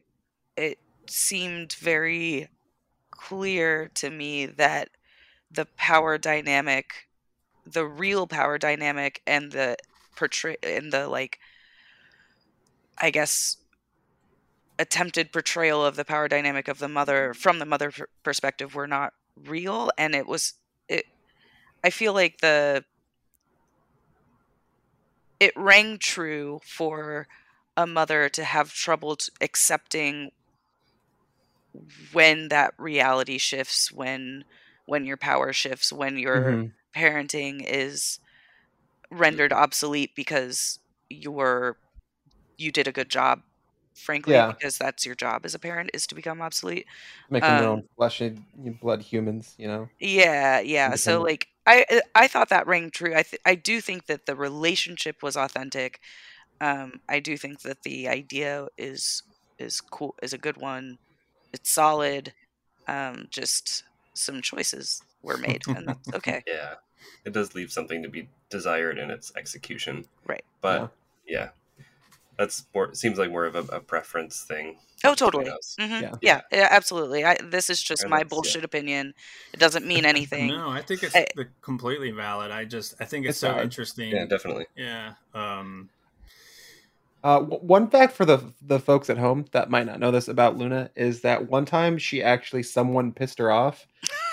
it seemed very clear to me that the power dynamic, the real power dynamic, and the portray and the like, I guess attempted portrayal of the power dynamic of the mother from the mother per- perspective were not real and it was I feel like the it rang true for a mother to have trouble t- accepting when that reality shifts when when your power shifts when your Mhm. parenting is rendered obsolete because your you did a good job, frankly, Yeah. because that's your job as a parent is to become obsolete. making Um, own flesh and blood humans, you know. Yeah, yeah. So like I uh, I thought that rang true. I th- I do think that the relationship was authentic. Um, I do think that the idea is is cool is a good one. It's solid. Um, just some choices were made, and that's okay. Yeah, it does leave something to be desired in its execution. Right. But yeah, that's more. Seems like more of a, a preference thing. Oh, totally. us. hmm Yeah. Yeah. yeah, absolutely. I, this is just And my that's- yeah. bullshit opinion. It doesn't mean anything. No, I think it's I- completely valid. I just I think it's, It's so valid. interesting. Yeah, definitely. Yeah. Um. Uh, w- one fact for the the folks at home that might not know this about Luna is that one time she actually someone pissed her off,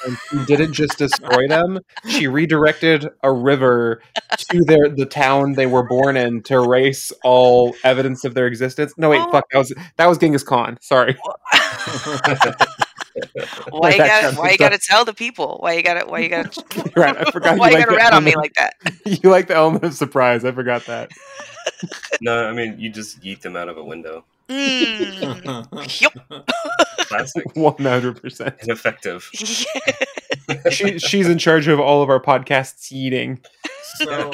and she didn't just destroy them. She redirected a river to their the town they were born in to erase all evidence of their existence. No, wait, Oh. fuck, that was that was Genghis Khan. Sorry. why you got kind why you got to tell the people? Why you got to why you got to right, I forgot. why you like got to the rat on me like that? You like the element of surprise. I forgot that. No, I mean you just yeet them out of a window. Mm. Yup. Classic, One hundred percent. ineffective. She she's in charge of all of our podcasts eating. so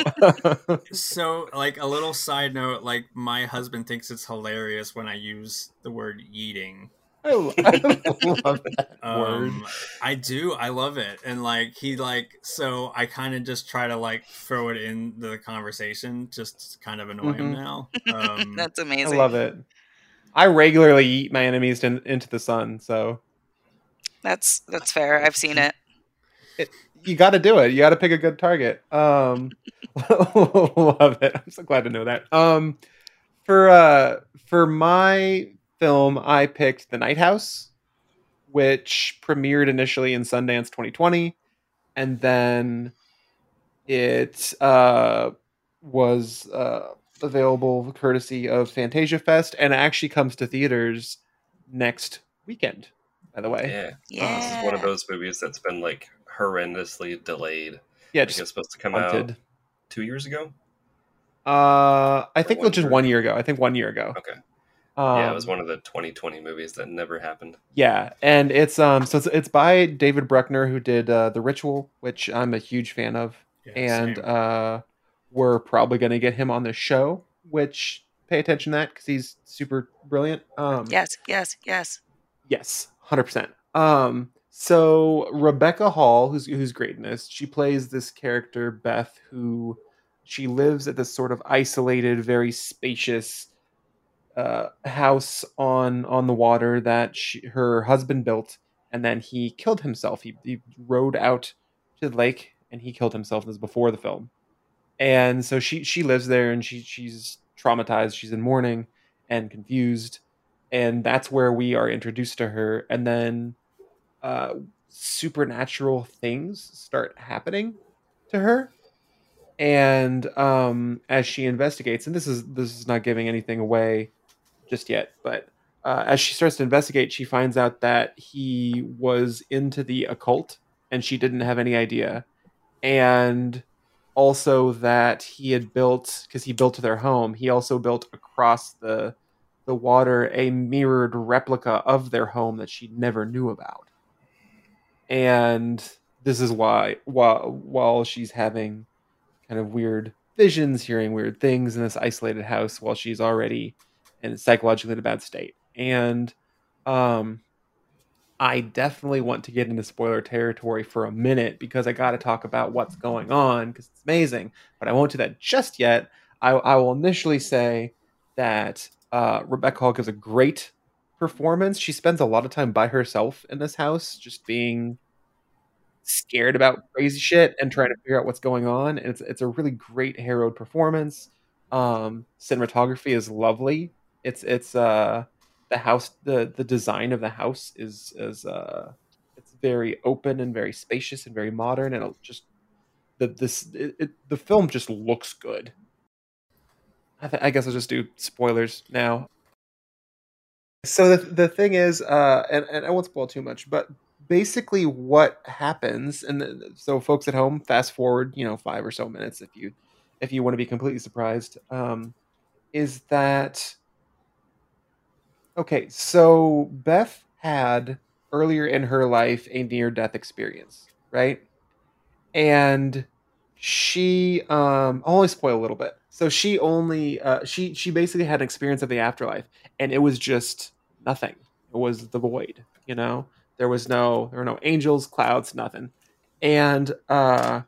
so like a little side note, like my husband thinks it's hilarious when I use the word eating. I, I love that word. Um, I do. I love it, and like he like so I kind of just try to like throw it in the conversation, just kind of annoy him Mhm. now. Um, That's amazing. I love it. I regularly eat my enemies in, into the sun, so That's that's fair. I've seen it. you got to do it. You got to pick a good target. Um, love it. I'm so glad to know that. Um, for uh, for my film, I picked The Night House, which premiered initially in Sundance 2020, and then it uh was uh available courtesy of Fantasia Fest, and it actually comes to theaters next weekend. By the way, Yeah, Yeah. this is one of those movies that's been like horrendously delayed. yeah, I just it's supposed to come punted. out two years ago. Uh, I think it one was just year one year ago. I think one year ago. Okay. Um, yeah, it was one of the 2020 movies that never happened. Yeah, and it's um, so it's, it's by David Bruckner who did uh, The Ritual, which I'm a huge fan of, yeah, and same. uh, we're probably gonna get him on the show. Which pay attention to that because he's super brilliant. Um, Yes, yes, yes. Yes, hundred percent. Um, so Rebecca Hall, who's who's great in this, she plays this character Beth, who she lives at this sort of isolated, very spacious uh, house on on the water that she, her husband built, and then he killed himself. He, he rode out to the lake and he killed himself. This before the film, and so she she lives there and she she's traumatized. She's in mourning and confused and that's where we are introduced to her and then uh supernatural things start happening to her and um as she investigates and this is this is not giving anything away just yet but uh, as she starts to investigate she finds out that he was into the occult and she didn't have any idea and also that he had built because he built their home he also built across the the water a mirrored replica of their home that she never knew about. And this is why while while she's having kind of weird visions, hearing weird things in this isolated house while she's already in psychologically in a bad state. And um I definitely want to get into spoiler territory for a minute because I got to talk about what's going on because it's amazing. But I won't do that just yet. I, I will initially say that uh, Rebecca Hall gives a great performance. She spends a lot of time by herself in this house, just being scared about crazy shit and trying to figure out what's going on. And it's it's a really great harrowed performance. Um, cinematography is lovely. It's it's uh the house the the design of the house is is uh it's very open and very spacious and very modern and it'll just the this it, it, the film just looks good. I, th- I guess I'll just do spoilers now. So the the thing is, uh, and, and I won't spoil too much, but basically what happens, and the, so folks at home, fast forward, you know, five or so minutes if you if you want to be completely surprised. Um, is that okay, so Beth had earlier in her life a near death experience, right? And she um I'll only spoil a little bit. So she only uh she she basically had an experience of the afterlife and it was just nothing. It was the void, you know? There was no there were no angels, clouds, nothing. And uh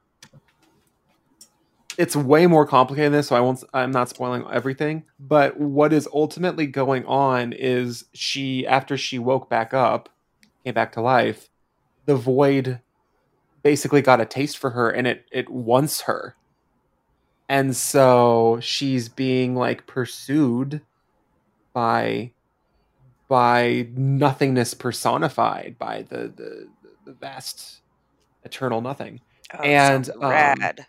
it's way more complicated than this, so I won't I'm not spoiling everything. But what is ultimately going on is she after she woke back up, came back to life, the void basically got a taste for her and it it wants her. And so she's being like pursued by by nothingness personified by the the, the vast eternal nothing. Oh, and um, rad.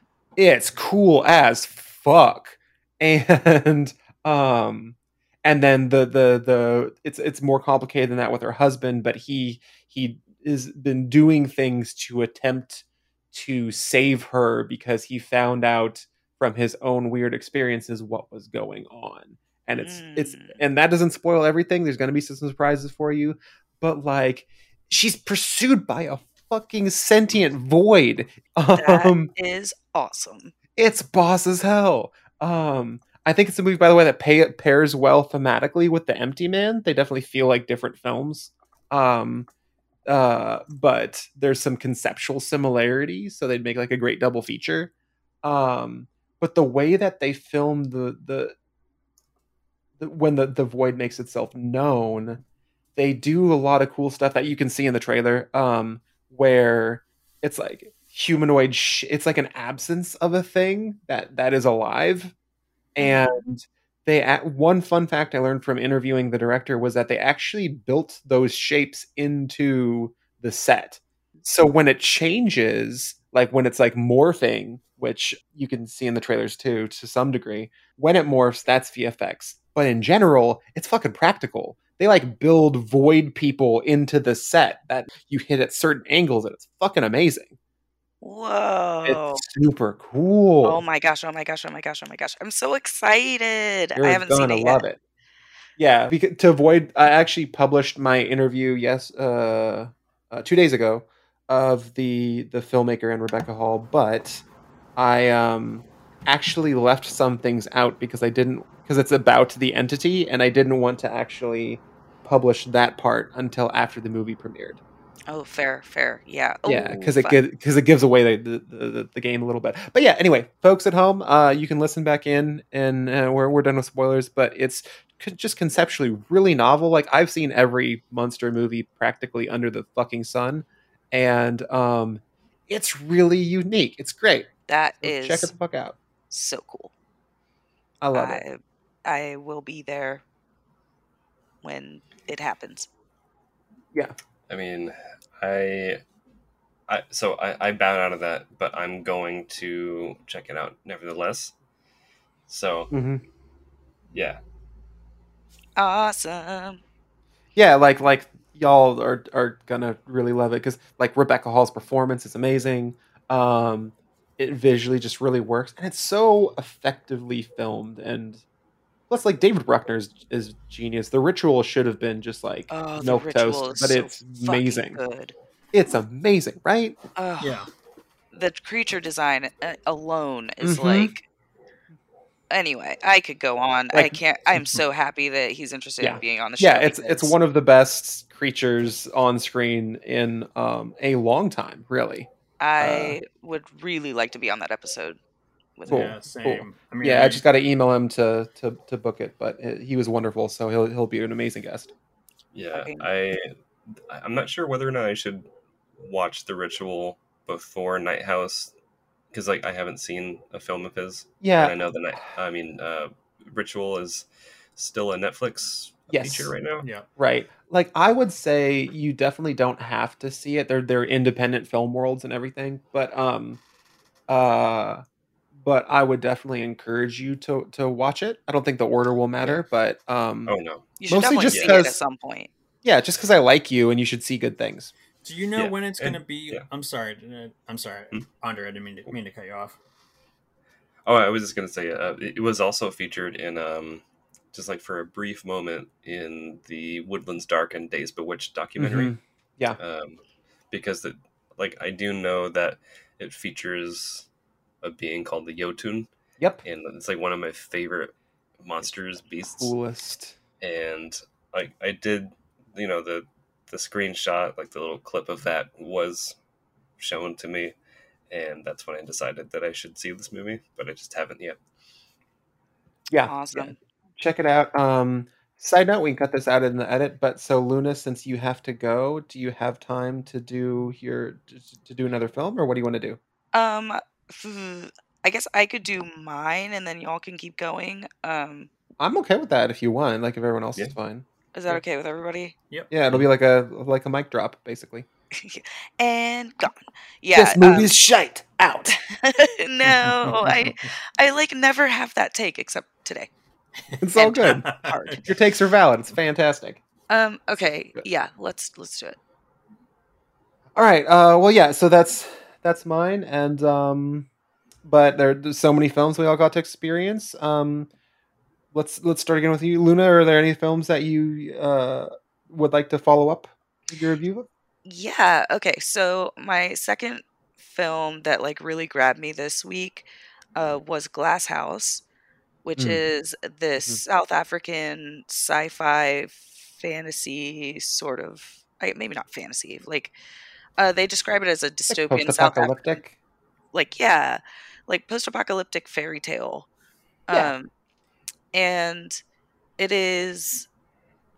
It's cool as fuck. And um and then the the the it's it's more complicated than that with her husband but he he has been doing things to attempt to save her because he found out from his own weird experiences what was going on. And it's it's Mm. and that doesn't spoil everything. There's going to be some surprises for you but like she's pursued by a fucking sentient void. That um is awesome. it's boss as hell. Um, I think it's a movie, by the way, that pay, pairs well thematically with The Empty Man. They definitely feel like different films. Um, uh, but there's some conceptual similarities, so they'd make like a great double feature. Um, but the way that they film the the, the when the the void makes itself known, they do a lot of cool stuff that you can see in the trailer. Um, where it's like humanoid sh- it's like an absence of a thing that that is alive. And they one fun fact i learned from interviewing the director was that they actually built those shapes into the set. So when it changes like when it's like morphing which you can see in the trailers too to some degree when it morphs that's vfx but in general it's fucking practical. They like build void people into the set that you hit at certain angles and it's fucking amazing Whoa. it's super cool. Oh my gosh, oh my gosh, oh my gosh, oh my gosh. I'm so excited. You're I haven't seen it love yet. it. Yeah, because, to avoid, I actually published my interview yes, uh, uh, two days ago of the the filmmaker and Rebecca Hall, but I um actually left some things out because I didn't because it's about the entity and I didn't want to actually publish that part until after the movie premiered. Oh, fair, fair. Yeah. yeah, because it fun. because it gives away the, the, the, the game a little bit. But yeah, anyway, folks at home, uh, you can listen back in, and uh, we're we're done with spoilers. But it's just conceptually really novel. Like I've seen every monster movie practically under the fucking sun, and um, it's really unique. It's great. That So is check it the fuck out. so cool. I love it. I I will be there when it happens. Yeah, I mean, I, I so I, I bowed out of that, but I'm going to check it out nevertheless. So hmm yeah, Awesome. yeah. Like like y'all are are gonna really love it because like Rebecca Hall's performance is amazing. Um, it visually just really works, and it's so effectively filmed. And plus, like David Bruckner is, is genius. The Ritual should have been just like Oh, the milk toast, but so it's amazing. good. It's amazing, right? Oh, Yeah. The creature design uh, alone is Mhm. like. Anyway, I could go on. I can't. I'm so happy that he's interested Yeah. in being on the show. Yeah, it's it's one of the best creatures on screen in um, a long time, really. I would really like to be on that episode with Cool. him. Yeah, same. I mean, yeah, I just got to email him to, to to book it, but uh he was wonderful, so he'll he'll be an amazing guest. yeah. Okay. I I'm not sure whether or not I should watch the ritual before Night House because like I haven't seen a film of his. Yeah, and I know the night. I mean, uh, Ritual is still a Netflix Yes. feature right now. yeah. right. Like I would say, you definitely don't have to see it. They're they're independent film worlds and everything, but um, uh, but I would definitely encourage you to to watch it. I don't think the order will matter, but um, Oh no, You should Mostly definitely just see it at some point. yeah, just because I like you and you should see good things. Do you know Yeah, when it's going to be? yeah. I'm sorry. I'm sorry, Hmm? Andre. I didn't mean to, mean to cut you off. Oh, I was just gonna say uh, it it was also featured in um, just like for a brief moment in the Woodlands Dark and Days Bewitched documentary. Mhm. Yeah. Um, because the like I do know that it features a being called the Yotun. Yep. and it's like one of my favorite monsters, beasts. Coolest. And I I did you know the the screenshot like the little clip of that was shown to me, and that's when I decided that I should see this movie, but I just haven't yet. Yeah. Awesome. yeah. Check it out. Um, side note, we can cut this out in the edit. But so Luna, since you have to go, do you have time to do your to do another film, or what do you want to do? Um, I guess I could do mine, and then y'all can keep going. Um, I'm okay with that if you want. Like if everyone else Yeah. is fine. is that okay with everybody? Yeah, it'll be like a like a mic drop, basically. and gone. Yeah. this um, movie's shite. Out. no, I I like never have that take except today. It's all good. Hard. Your takes are valid. It's fantastic. Um. Okay. Good. Yeah. Let's let's do it. All right. Uh, well, yeah. So that's that's mine, and um, but there, there's so many films we all got to experience. Um, let's let's start again with you, Luna. Are there any films that you uh would like to follow up your review of? Yeah. Okay. So my second film that like really grabbed me this week uh, was Glass House, which Mm. is this South African sci-fi fantasy sort of. I, maybe not fantasy. Like uh, they describe it as a dystopian South African Post-apocalyptic. like yeah like post-apocalyptic fairy tale Yeah. um and it is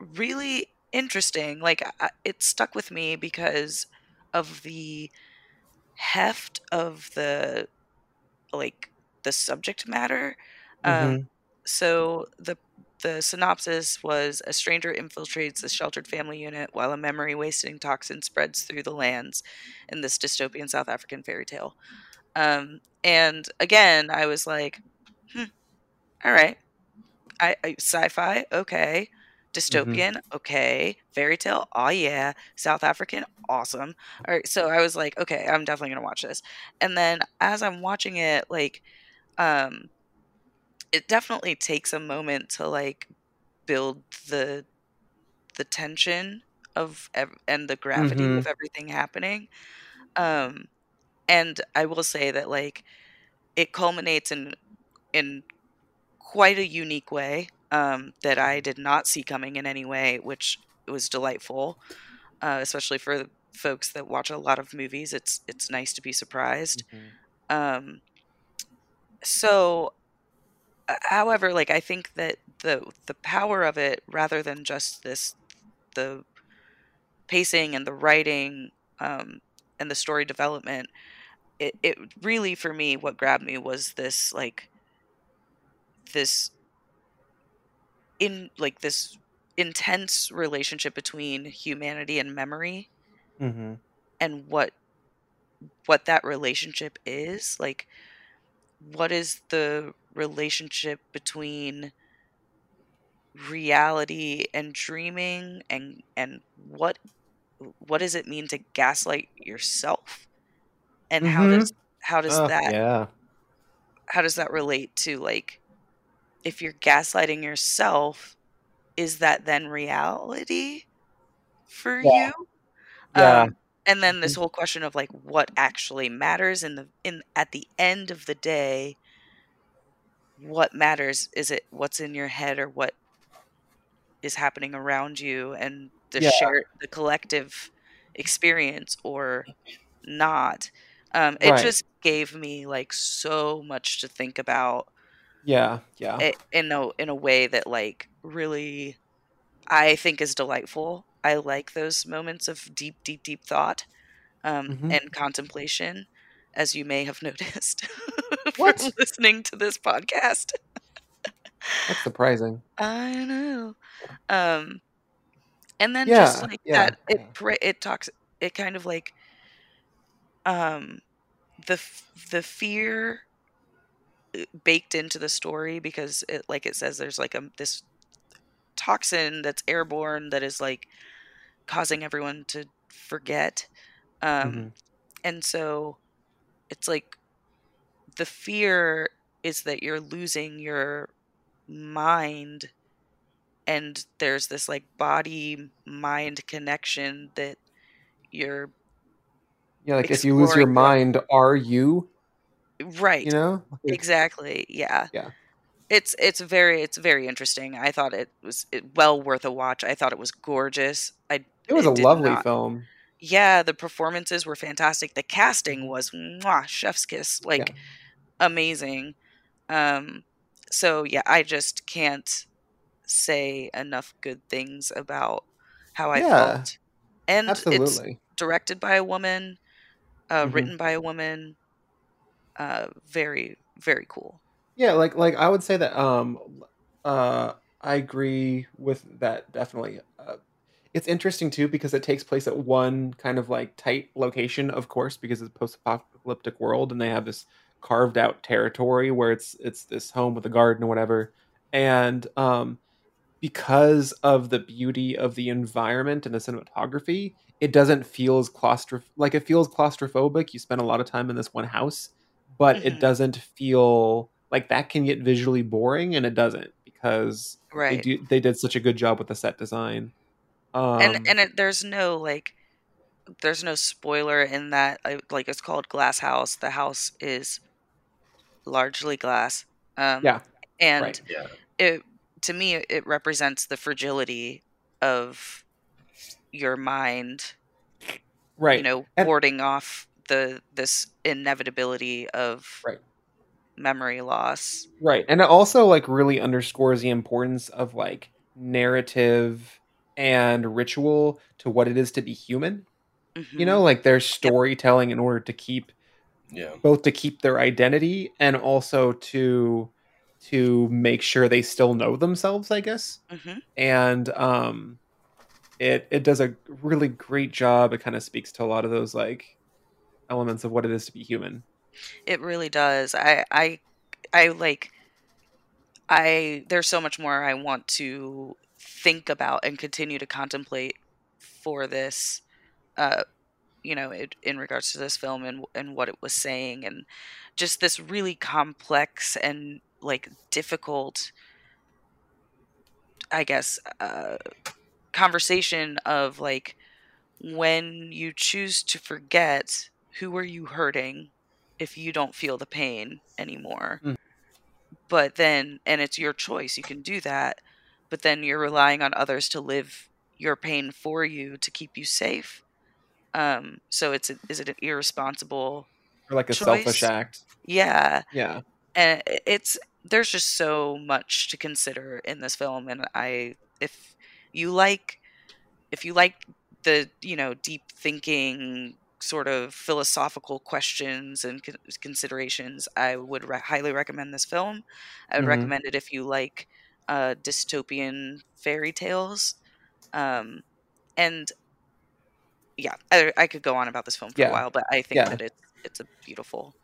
really interesting like I, it stuck with me because of the heft of the like the subject matter um Mhm. so the the synopsis was a stranger infiltrates a sheltered family unit while a memory wasting toxin spreads through the lands in this dystopian South African fairy tale. Um, and again, I was like, hmm, all right, I, I sci-fi, okay, dystopian, okay, fairy tale, oh yeah, South African, awesome. All right, so I was like, okay, I'm definitely gonna watch this. And then as I'm watching it, like, um, it definitely takes a moment to like build the the tension of ev- and the gravity Mhm. of everything happening um and i will say that like it culminates in in quite a unique way um that i did not see coming in any way which was delightful uh, especially for the folks that watch a lot of movies it's it's nice to be surprised Mhm. um so however like i think that the the power of it rather than just this the pacing and the writing um and the story development it, it really for me what grabbed me was this like this in like this intense relationship between humanity and memory Mhm. and what what that relationship is like what is the relationship between reality and dreaming and and what what does it mean to gaslight yourself and how Mhm. does how does Oh, that Yeah. how does that relate to like if you're gaslighting yourself is that then reality for Yeah. you Yeah. um, and then this whole question of like what actually matters in the in at the end of the day what matters is it what's in your head or what is happening around you and the Yeah. shared the collective experience or not um, it Right. just gave me like so much to think about Yeah. Yeah. i- in a in a way that like really I think is delightful. I like those moments of deep, deep, deep thought um, Mhm. and contemplation, as you may have noticed What? from listening to this podcast. That's surprising. I know. Um, and then Yeah, just like yeah, that, it yeah. it talks. It kind of like um, the the fear uh, baked into the story because it like it says there's like a this toxin that's airborne that is like causing everyone to forget um Mhm. and so it's like the fear is that you're losing your mind and there's this like body mind connection that you're Yeah, like if you lose your mind, are you? right You know? Exactly yeah Yeah. it's it's very it's very interesting i thought it was it, well worth a watch i thought it was gorgeous i It was a lovely not- film. Yeah the performances were fantastic. The casting was mwah, chef's kiss like amazing. Um so yeah i just can't say enough good things about how i Yeah, felt. And it's directed by a woman uh Mhm. written by a woman uh very very cool. Yeah, like like I would say that um uh I agree with that definitely. Uh, it's interesting too because it takes place at one kind of like tight location, of course, because it's a post-apocalyptic world and they have this carved out territory where it's it's this home with a garden or whatever. And um because of the beauty of the environment and the cinematography, it doesn't feel as claustroph like it feels claustrophobic. You spend a lot of time in this one house, but Mhm. it doesn't feel like that can get visually boring, and it doesn't because they right do they did such a good job with the set design. Um, and and it, there's no like there's no spoiler in that like it's called glass house the house is largely glass um yeah, and right. Yeah. it to me it represents the fragility of your mind right, you know And- warding off the this inevitability of Right. memory loss Right. And it also like really underscores the importance of like narrative and ritual to what it is to be human. You know, Mhm. like there's storytelling in order to keep Yeah. both to keep their identity and also to to make sure they still know themselves, I guess. Mhm. And um it it does a really great job. It kind of speaks to a lot of those like elements of what it is to be human. It really does. I I I like I there's so much more I want to think about and continue to contemplate for this uh you know it, in regards to this film and and what it was saying and just this really complex and like difficult I guess uh conversation of like when you choose to forget who are you hurting if you don't feel the pain anymore Mm. but then and it's your choice you can do that but then you're relying on others to live your pain for you to keep you safe um so it's a, is it an irresponsible Or like a selfish act. yeah Yeah. and it's there's just so much to consider in this film and i if you like if you like the you know deep thinking sort of philosophical questions and considerations i would re- highly recommend this film i would Mhm. recommend it if you like uh, dystopian fairy tales um, and yeah I, I could go on about this film for Yeah. a while but i think Yeah. that it's it's a beautiful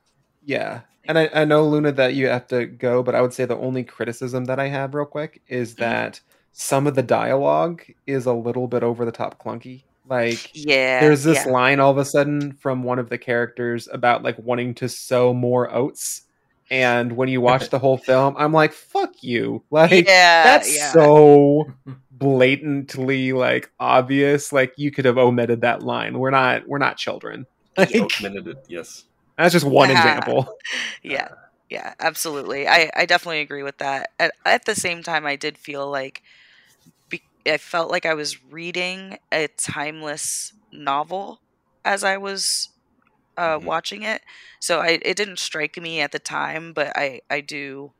Yeah. And I, I know, Luna, that you have to go, but I would say the only criticism that I have, real quick, is Mhm. that some of the dialogue is a little bit over the top clunky. Like, yeah there's this yeah. line all of a sudden from one of the characters about like wanting to sow more oats. And when you watch the whole film, I'm like, fuck you. Like, yeah, that's yeah. so blatantly like obvious. Like you could have omitted that line. We're not we're not children. Like, Omitted it. Yes. that's just one Yeah. example. yeah yeah absolutely i i definitely agree with that at, at the same time i did feel like be, i felt like i was reading a timeless novel as i was uh Mhm. watching it so i it didn't strike me at the time but i i do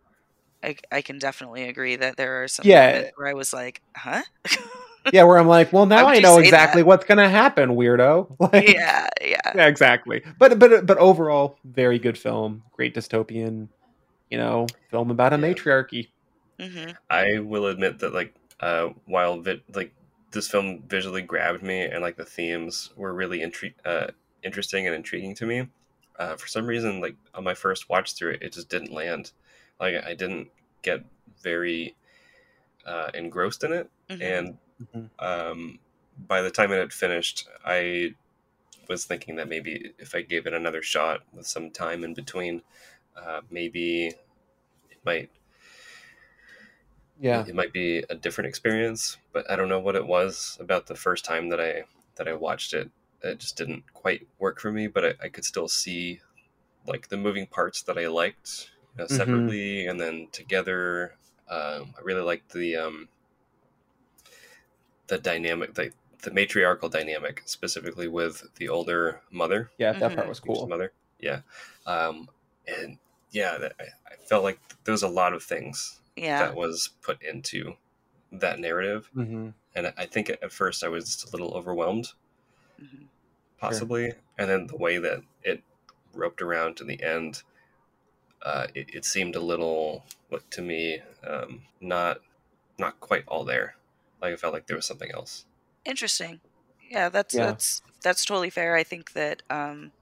I, I can definitely agree that there are some Yeah. moments where I was like, huh? yeah, where I'm like, well, now I know exactly that? what's gonna happen, weirdo. Like, yeah, yeah. yeah, exactly. But but but overall, very good film, great dystopian, you know, film about a Yeah. matriarchy. hmm I will admit that like uh, while vi- like this film visually grabbed me and like the themes were really intri- uh, interesting and intriguing to me. Uh, for some reason, like on my first watch through it, it just didn't land. Like I didn't get very uh, engrossed in it, hmm and Mhm. um, by the time it had finished, I was thinking that maybe if I gave it another shot with some time in between, uh, maybe it might Yeah. it might be a different experience, but I don't know what it was about the first time that I that I watched it. It just didn't quite work for me, but I, I could still see like the moving parts that I liked you know, Mhm. separately and then together. Um, I really liked the um, the dynamic, the the matriarchal dynamic, specifically with the older mother. Yeah, that part Mhm. was cool. Mother, yeah, um, and yeah, that, I, I felt like there was a lot of things Yeah. that was put into that narrative, hmm and I think at first I was just a little overwhelmed, Mhm. possibly, and then the way that it roped around to the end, uh, it, it seemed a little, like to me, um, not not quite all there. Like I felt like there was something else. Interesting. Yeah, that's Yeah. that's that's totally fair. I think that um,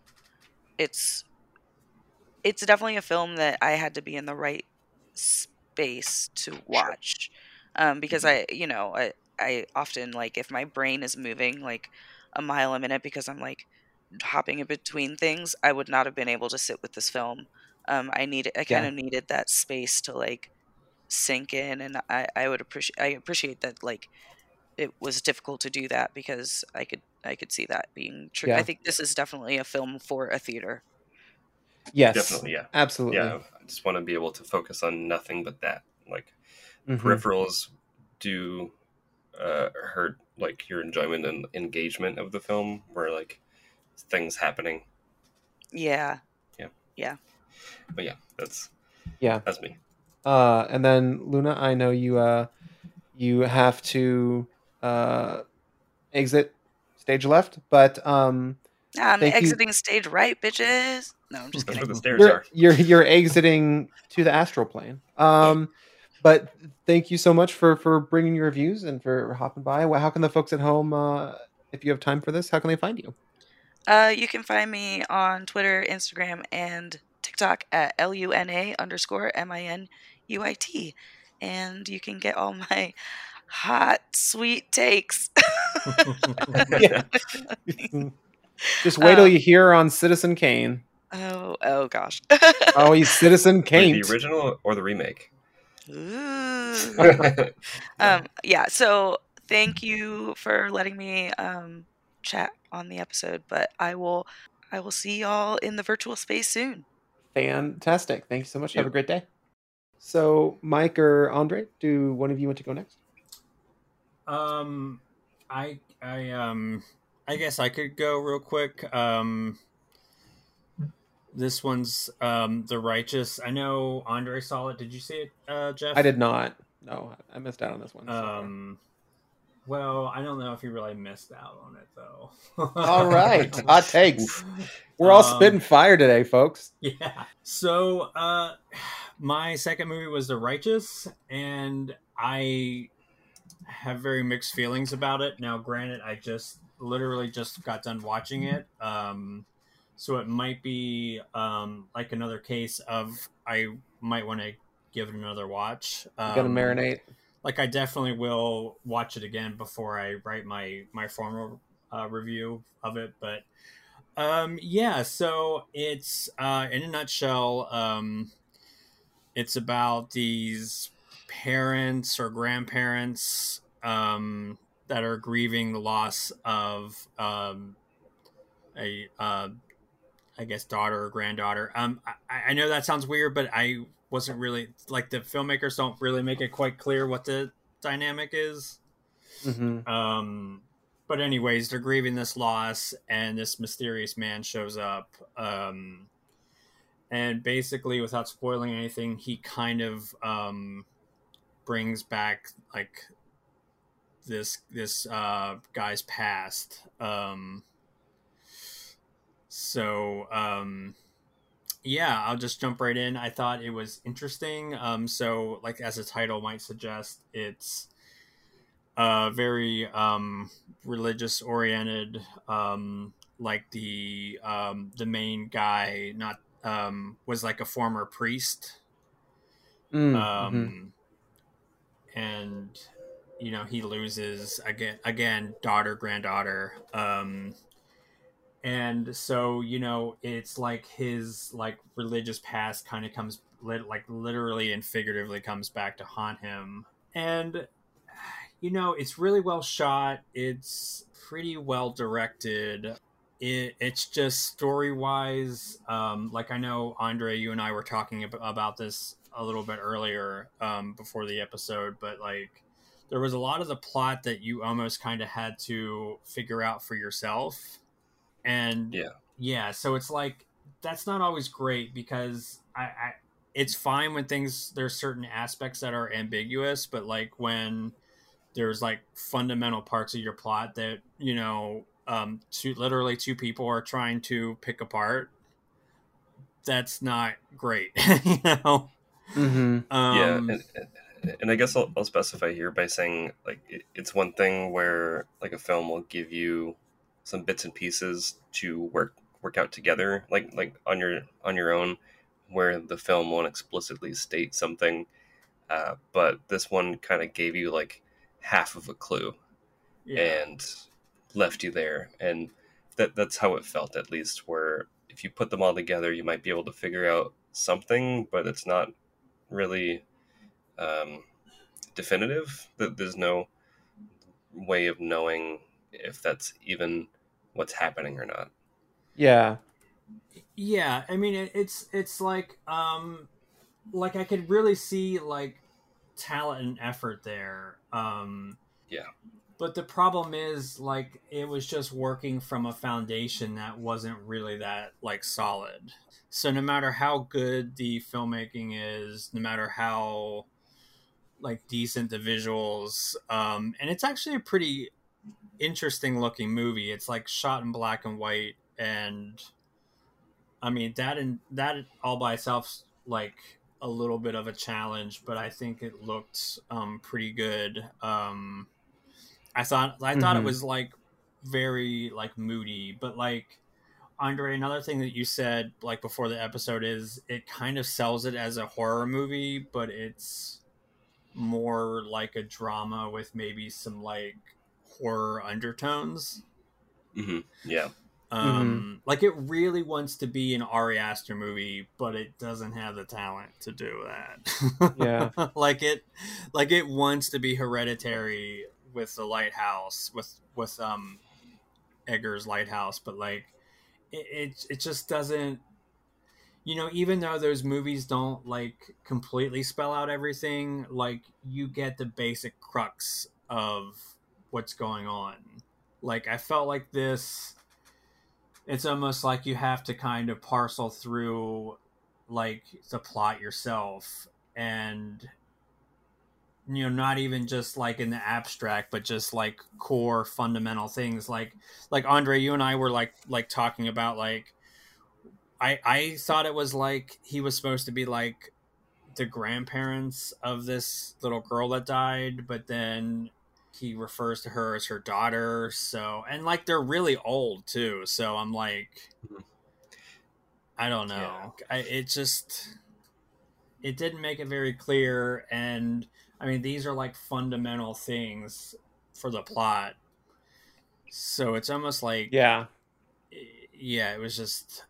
it's it's definitely a film that I had to be in the right space to watch, um, because I, you know, I I often like if my brain is moving like a mile a minute because I'm like hopping in between things, I would not have been able to sit with this film. Um, I needed, I kind Yeah. of needed that space to like sink in, and I, I would appreciate, I appreciate that like it was difficult to do that because I could, I could see that being true. Yeah. I think this is definitely a film for a theater. Yes. Definitely, yeah. Absolutely. Yeah, I just want to be able to focus on nothing but that. Like Mhm. peripherals do uh, hurt like your enjoyment and engagement of the film, where like things happening. Yeah. Yeah. Yeah. But yeah, that's Yeah. that's me. Uh, and then Luna, I know you uh, you have to uh, exit stage left, but um, I'm Thank you. exiting stage right, bitches. No, I'm just That's where kidding. the stairs you're, are. you're you're exiting to the astral plane. Um, but thank you so much for for bringing your reviews and for hopping by. Well, How can the folks at home, uh, if you have time for this, how can they find you? Uh, you can find me on Twitter, Instagram, and TikTok at luna underscore m i n u i t, and you can get all my hot, sweet takes. Just wait till Um, you hear on Citizen Kane. oh, oh gosh. Oh, he's Citizen Wait, Kane. the original or the remake? Ooh. um, yeah. So thank you for letting me um, chat on the episode, but I will, I will see y'all in the virtual space soon. Fantastic. Thank you so much. Have a great day. So, Mike or Andre, do one of you want to go next? Um, I I um I guess I could go real quick. Um, this one's um the righteous. I know Andre saw it. Did you see it, uh, Jeff? I did not. No, I missed out on this one. Um, well, I don't know if you really missed out on it though. All right, hot takes. We're all Um, spitting fire today, folks. Yeah. So, uh, my second movie was The Righteous, and I have very mixed feelings about it. Now, granted, I just literally just got done watching it, um, so it might be um, like another case of I might want to give it another watch. Um, gotta marinate. Like, I definitely will watch it again before I write my my formal uh, review of it, but um, yeah, so it's uh, in a nutshell, um, it's about these parents or grandparents um, that are grieving the loss of um, a, uh, I guess, daughter or granddaughter. Um, I, I know that sounds weird, but I wasn't really like the filmmakers don't really make it quite clear what the dynamic is. hmm Um, but anyways, they're grieving this loss, and this mysterious man shows up. Um, and basically, without spoiling anything, he kind of um, brings back like this this uh, guy's past. Um, so um, yeah, I'll just jump right in. I thought it was interesting. Um, so like as the title might suggest, it's uh very um religious oriented um like the um the main guy not um was like a former priest Mm, um and you know he loses again again daughter granddaughter um and so you know it's like his like religious past kind of comes like literally and figuratively comes back to haunt him and you know it's really well shot. It's pretty well directed. It, it's just story wise. Um, like I know Andre, you and I were talking ab- about this a little bit earlier um, before the episode, but like there was a lot of the plot that you almost kind of had to figure out for yourself, and Yeah. yeah, so it's like that's not always great because I, I it's fine when things there's certain aspects that are ambiguous, but like when there's like fundamental parts of your plot that you know um two literally two people are trying to pick apart that's not great you know Mm-hmm. um yeah, and, and- and I guess I'll, I'll specify here by saying like it, it's one thing where like a film will give you some bits and pieces to work work out together, like like on your on your own, where the film won't explicitly state something, uh, but this one kind of gave you like half of a clue yeah and left you there, and that that's how it felt at least. Where if you put them all together, you might be able to figure out something, but it's not really um, definitive. That there's no way of knowing if that's even what's happening or not. Yeah. yeah i mean it, it's it's like um like i could really see like talent and effort there um Yeah. but the problem is like it was just working from a foundation that wasn't really that like solid so no matter how good the filmmaking is no matter how like decent the visuals um and it's actually a pretty interesting looking movie it's like shot in black and white and i mean that and that all by itself like a little bit of a challenge but i think it looked um pretty good um i thought i thought Mhm. it was like very like moody but like andre another thing that you said like before the episode is it kind of sells it as a horror movie but it's more like a drama with maybe some like horror undertones. Hmm Yeah, um like it really wants to be an Ari Aster movie but it doesn't have the talent to do that. Yeah. like it like it wants to be hereditary with the lighthouse with with um Eggers' lighthouse but like it it, it just doesn't you know even though those movies don't like completely spell out everything like you get the basic crux of what's going on. Like i felt like this it's almost like you have to kind of parcel through like the plot yourself and you know not even just like in the abstract but just like core fundamental things. Like like andre you and i were like like talking about like i i thought it was like he was supposed to be like the grandparents of this little girl that died but then he refers to her as her daughter so and like they're really old too so i'm like Mhm. i don't know I, it just it didn't make it very clear and i mean these are like fundamental things for the plot so it's almost like Yeah. yeah it was just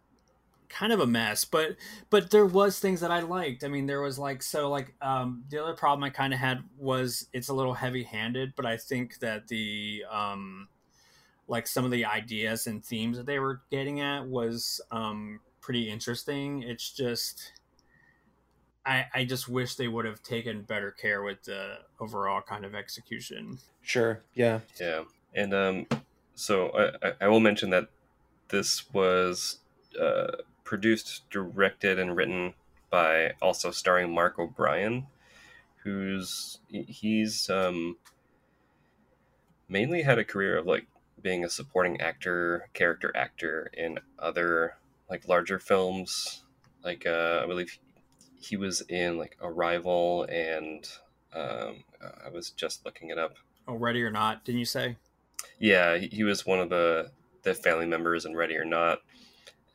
kind of a mess but but there was things that i liked i mean there was like so like um the other problem i kind of had was it's a little heavy handed but i think that the um like some of the ideas and themes that they were getting at was um pretty interesting it's just i i just wish they would have taken better care with the overall kind of execution Sure. Yeah. yeah, and um, so I, I, I will mention that this was uh, produced, directed, and written by also starring Mark O'Brien, who's he's um, mainly had a career of like being a supporting actor, character actor in other like larger films. Like uh, I believe he was in like Arrival, and um, I was just looking it up. oh ready or not didn't you say Yeah, he he was one of the the family members in Ready or Not,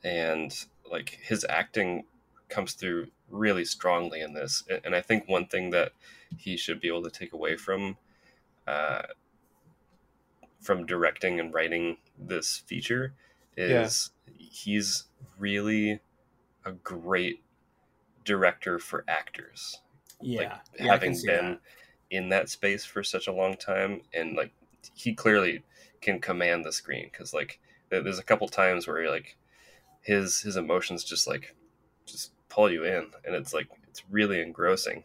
and like his acting comes through really strongly in this. And I think one thing that he should be able to take away from uh, from directing and writing this feature is he's really a great director for actors yeah like yeah, having been that. in that space for such a long time, and like he clearly can command the screen because like there's a couple times where you're like his his emotions just like just pull you in, and it's like it's really engrossing.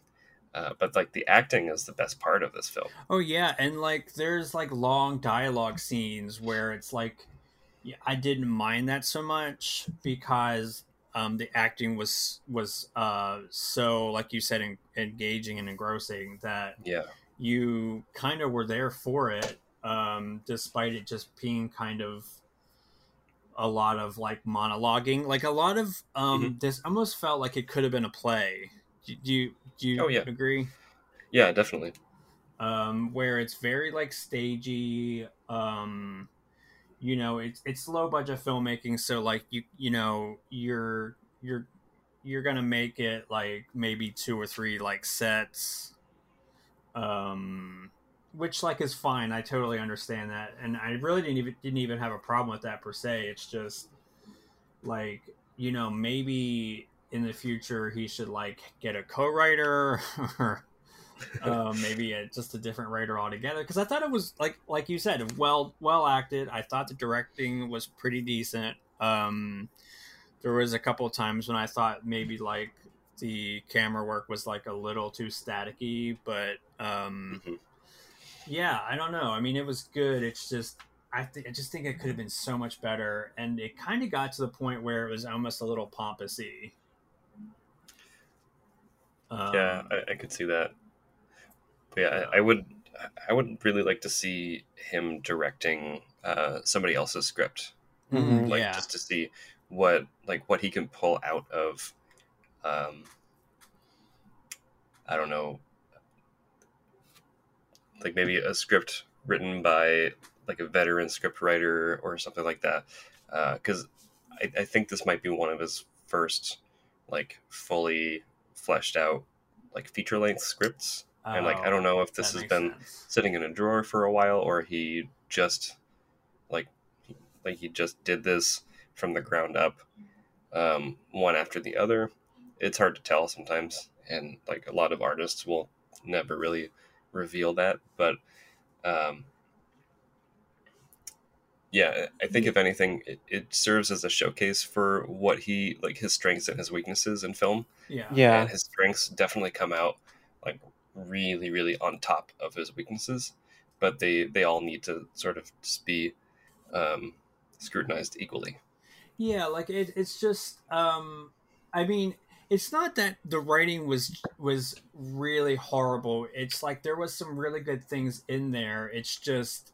Uh, but like the acting is the best part of this film. Oh yeah, and like there's like long dialogue scenes where it's like yeah, I didn't mind that so much because um, the acting was was uh, so like you said en- engaging and engrossing that Yeah. you kind of were there for it um, despite it just being kind of a lot of like monologuing like a lot of um, this almost felt like it could have been a play do, do you do you Oh, yeah. agree Yeah, definitely. um, where it's very like stagey. Um, you know, it's it's low budget filmmaking, so like you you know you're you're you're gonna make it like maybe two or three like sets, um, which like is fine. I totally understand that, and I really didn't even didn't even have a problem with that per se. It's just like you know maybe in the future he should like get a co-writer or um, maybe a, just a different writer altogether because i thought it was like like you said well well acted i thought the directing was pretty decent um, there was a couple times when i thought maybe like the camera work was like a little too staticky but um, Mhm. Yeah i don't know i mean it was good it's just I, th- I just think it could have been so much better and it kind of got to the point where it was almost a little pompousy um, yeah, I, I could see that. But yeah, I, I would. I would really like to see him directing uh, somebody else's script, Mm, like yeah. just to see what like what he can pull out of. Um, I don't know, like maybe a script written by like a veteran script writer or something like that, because I, I think this might be one of his first like fully fleshed out like feature length scripts. And like i don't know if this Oh, has been sense. sitting in a drawer for a while or he just like like he just did this from the ground up um, one after the other. It's hard to tell sometimes and like a lot of artists will never really reveal that but um, yeah i think if anything it, it serves as a showcase for what he like his strengths and his weaknesses in film. Yeah. Yeah. and his strengths definitely come out like really really on top of his weaknesses but they they all need to sort of just be um, scrutinized equally. Yeah, like it, it's just um I mean, it's not that the writing was was really horrible. It's like there was some really good things in there. It's just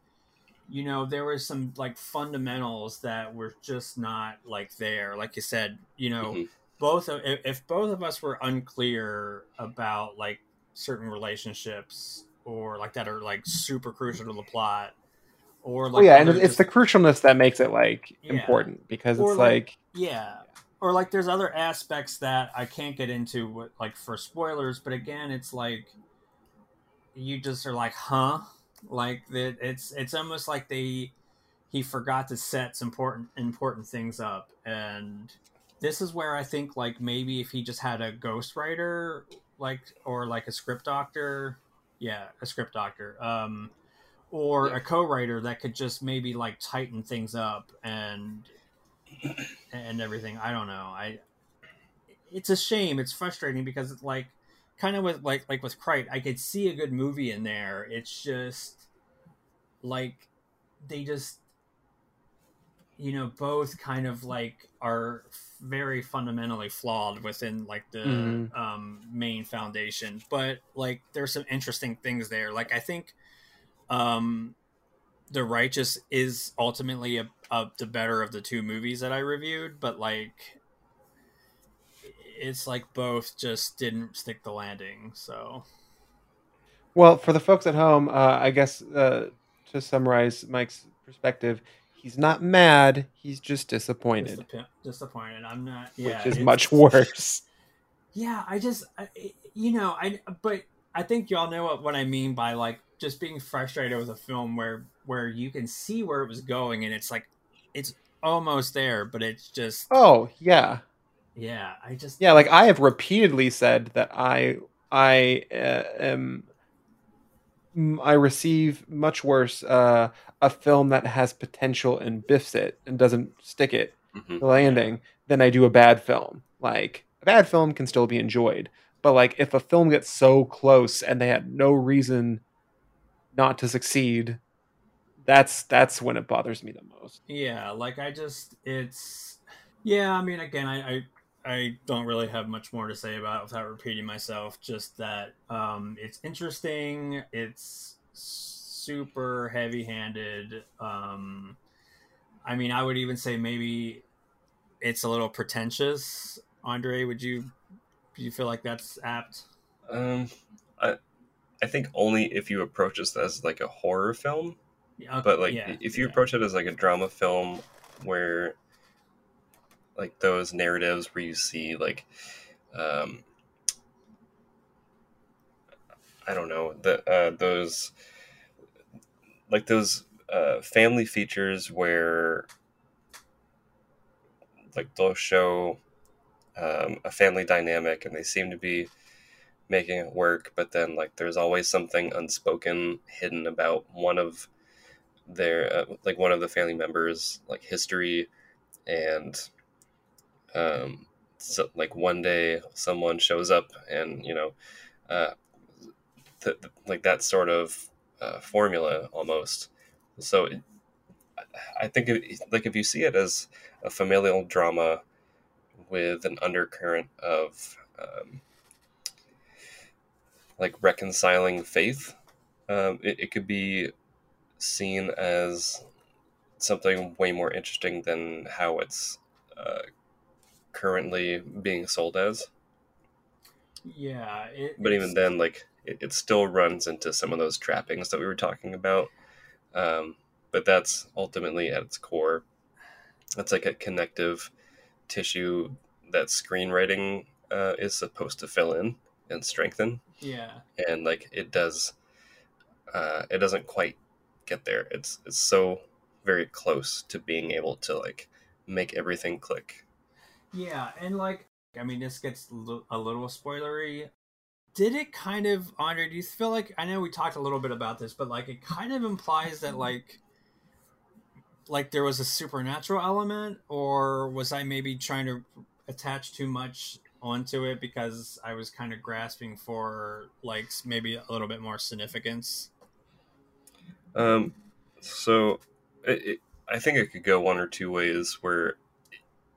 you know, there were some like fundamentals that were just not like there. Like you said, you know, Mhm. both of if, if both of us were unclear about like certain relationships or like that are like super crucial to the plot or like oh yeah, and it's just- the crucialness that makes it like Yeah. important because Or, it's like- like, Yeah. Or like there's other aspects that I can't get into like for spoilers, but again, it's like you just are like, "Huh?" Like that it's it's almost like they he forgot to set some important important things up and this is where I think like maybe if he just had a ghostwriter like or like a script doctor, yeah, a script doctor, um or Yeah. a co-writer that could just maybe like tighten things up and and everything. I don't know. I it's a shame. It's frustrating because it's like kind of with like like with Kratt, I could see a good movie in there. It's just like they just you know both kind of like are very fundamentally flawed within like the Mhm. um main foundation but like there's some interesting things there like i think um the righteous is ultimately a, a, the better of the two movies that i reviewed but like it's like both just didn't stick the landing so. Well, for the folks at home, uh, I guess uh, to summarize Mike's perspective, he's not mad; he's just disappointed, Disappoint- disappointed. I'm not yeah which is much worse. Yeah, I just, I, you know, I, but I think y'all know what, what I mean by like just being frustrated with a film where where you can see where it was going and it's like it's almost there, but it's just, Oh yeah, yeah, I just, yeah. Like I have repeatedly said that I I uh, am I receive much worse uh, a film that has potential and biffs it and doesn't stick it Mhm. the landing than I do a bad film. Like a bad film can still be enjoyed, but like if a film gets so close and they had no reason not to succeed, that's that's when it bothers me the most. Yeah, like I just it's yeah, I mean again I I, I don't really have much more to say about it without repeating myself. Just that um it's interesting, it's super heavy handed. Um I mean I would even say maybe it's a little pretentious. Andre, would you do you feel like that's apt? Um, I I think only if you approach this as like a horror film, Yeah, but like yeah, if you yeah. approach it as like a drama film where like those narratives where you see like um I don't know the uh, those like those uh, family features where like they'll show um, a family dynamic and they seem to be making it work but then like there's always something unspoken hidden about one of their uh, like one of the family members like history and um so like one day someone shows up and you know uh th- th- like that sort of uh, formula almost. So it, i think it, like if you see it as a familial drama with an undercurrent of um, like reconciling faith um, it, it could be seen as something way more interesting than how it's uh, currently being sold as. Yeah, it, But even then, like it, it still runs into some of those trappings that we were talking about. Um, but that's ultimately at its core. It's like a connective tissue that screenwriting uh, is supposed to fill in and strengthen yeah. and like it does uh it doesn't quite get there it's it's so very close to being able to like make everything click Yeah, and like, I mean, this gets a little spoilery. Did it kind of, Andre? Do you feel like I know we talked a little bit about this, but like, it kind of implies that like, like there was a supernatural element, or was I maybe trying to attach too much onto it because I was kind of grasping for like maybe a little bit more significance? Um so it, it, i think it could go one or two ways where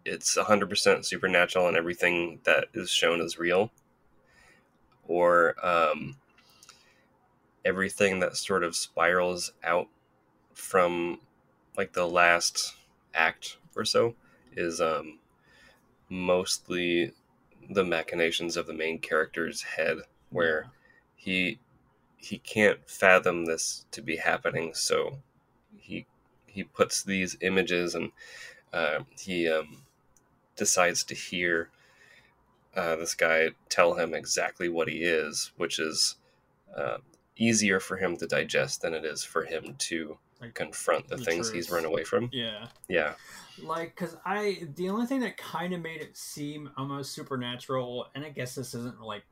it's 100% supernatural and everything that is shown is real. Or um everything that sort of spirals out from like the last act or so is um mostly the machinations of the main character's head where he he can't fathom this to be happening so he he puts these images and uh, he um, decides to hear uh, this guy tell him exactly what he is which is uh, easier for him to digest than it is for him to Like, confront the, the things he's run away from. Yeah. yeah. Like because i the only thing that kind of made it seem almost supernatural and i guess this isn't like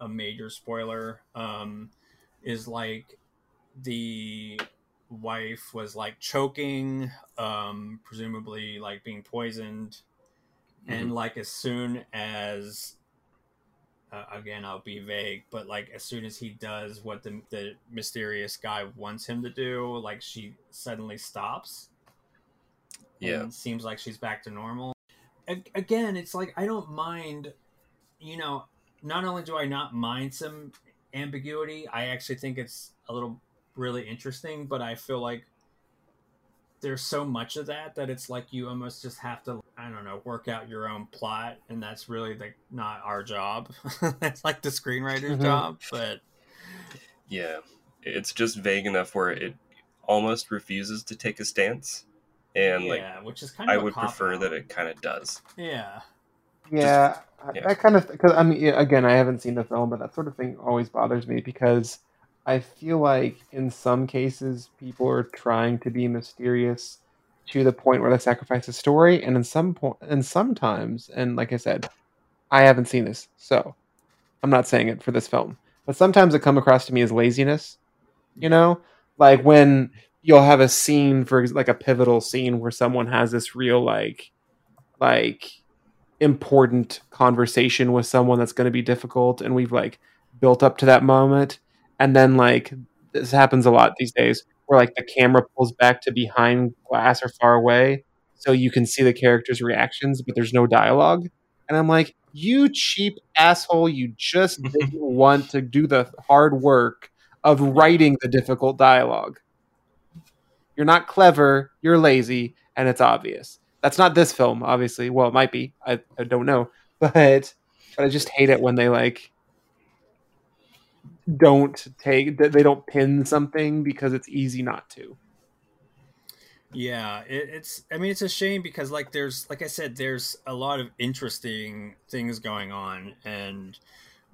a major spoiler um is like the wife was like choking um presumably like being poisoned. And like as soon as uh, again i'll be vague but like as soon as he does what the, the mysterious guy wants him to do like she suddenly stops. Yeah. and seems like she's back to normal. A- Again, it's like I don't mind, you know, not only do I not mind some ambiguity, I actually think it's a little really interesting, but I feel like there's so much of that that it's like you almost just have to I don't know, work out your own plot and that's really like not our job. that's like the screenwriter's Mhm. job, but Yeah, it's just vague enough where it almost refuses to take a stance, and like which is kind of I a would cop-out. prefer that it kind of does. Yeah. Yeah, I- yeah. that kind of because I mean, again, I haven't seen the film, but that sort of thing always bothers me because I feel like in some cases people are trying to be mysterious to the point where they sacrifice the story, and in some point, and sometimes, and like I said, I haven't seen this, so I'm not saying it for this film, but sometimes it come across to me as laziness You know, like when you'll have a scene for like a pivotal scene where someone has this real like like important conversation with someone that's going to be difficult and we've like built up to that moment. And then like this happens a lot these days where like the camera pulls back to behind glass or far away so you can see the characters reactions but there's no dialogue. And i'm like you cheap asshole you just didn't want to do the hard work of writing the difficult dialogue. You're not clever you're lazy and it's obvious that's not this film obviously well it might be i, I don't know but but i just hate it when they like don't take they don't pin something because it's easy not to Yeah, it, it's. I mean, it's a shame because, like, there's, like I said, there's a lot of interesting things going on, and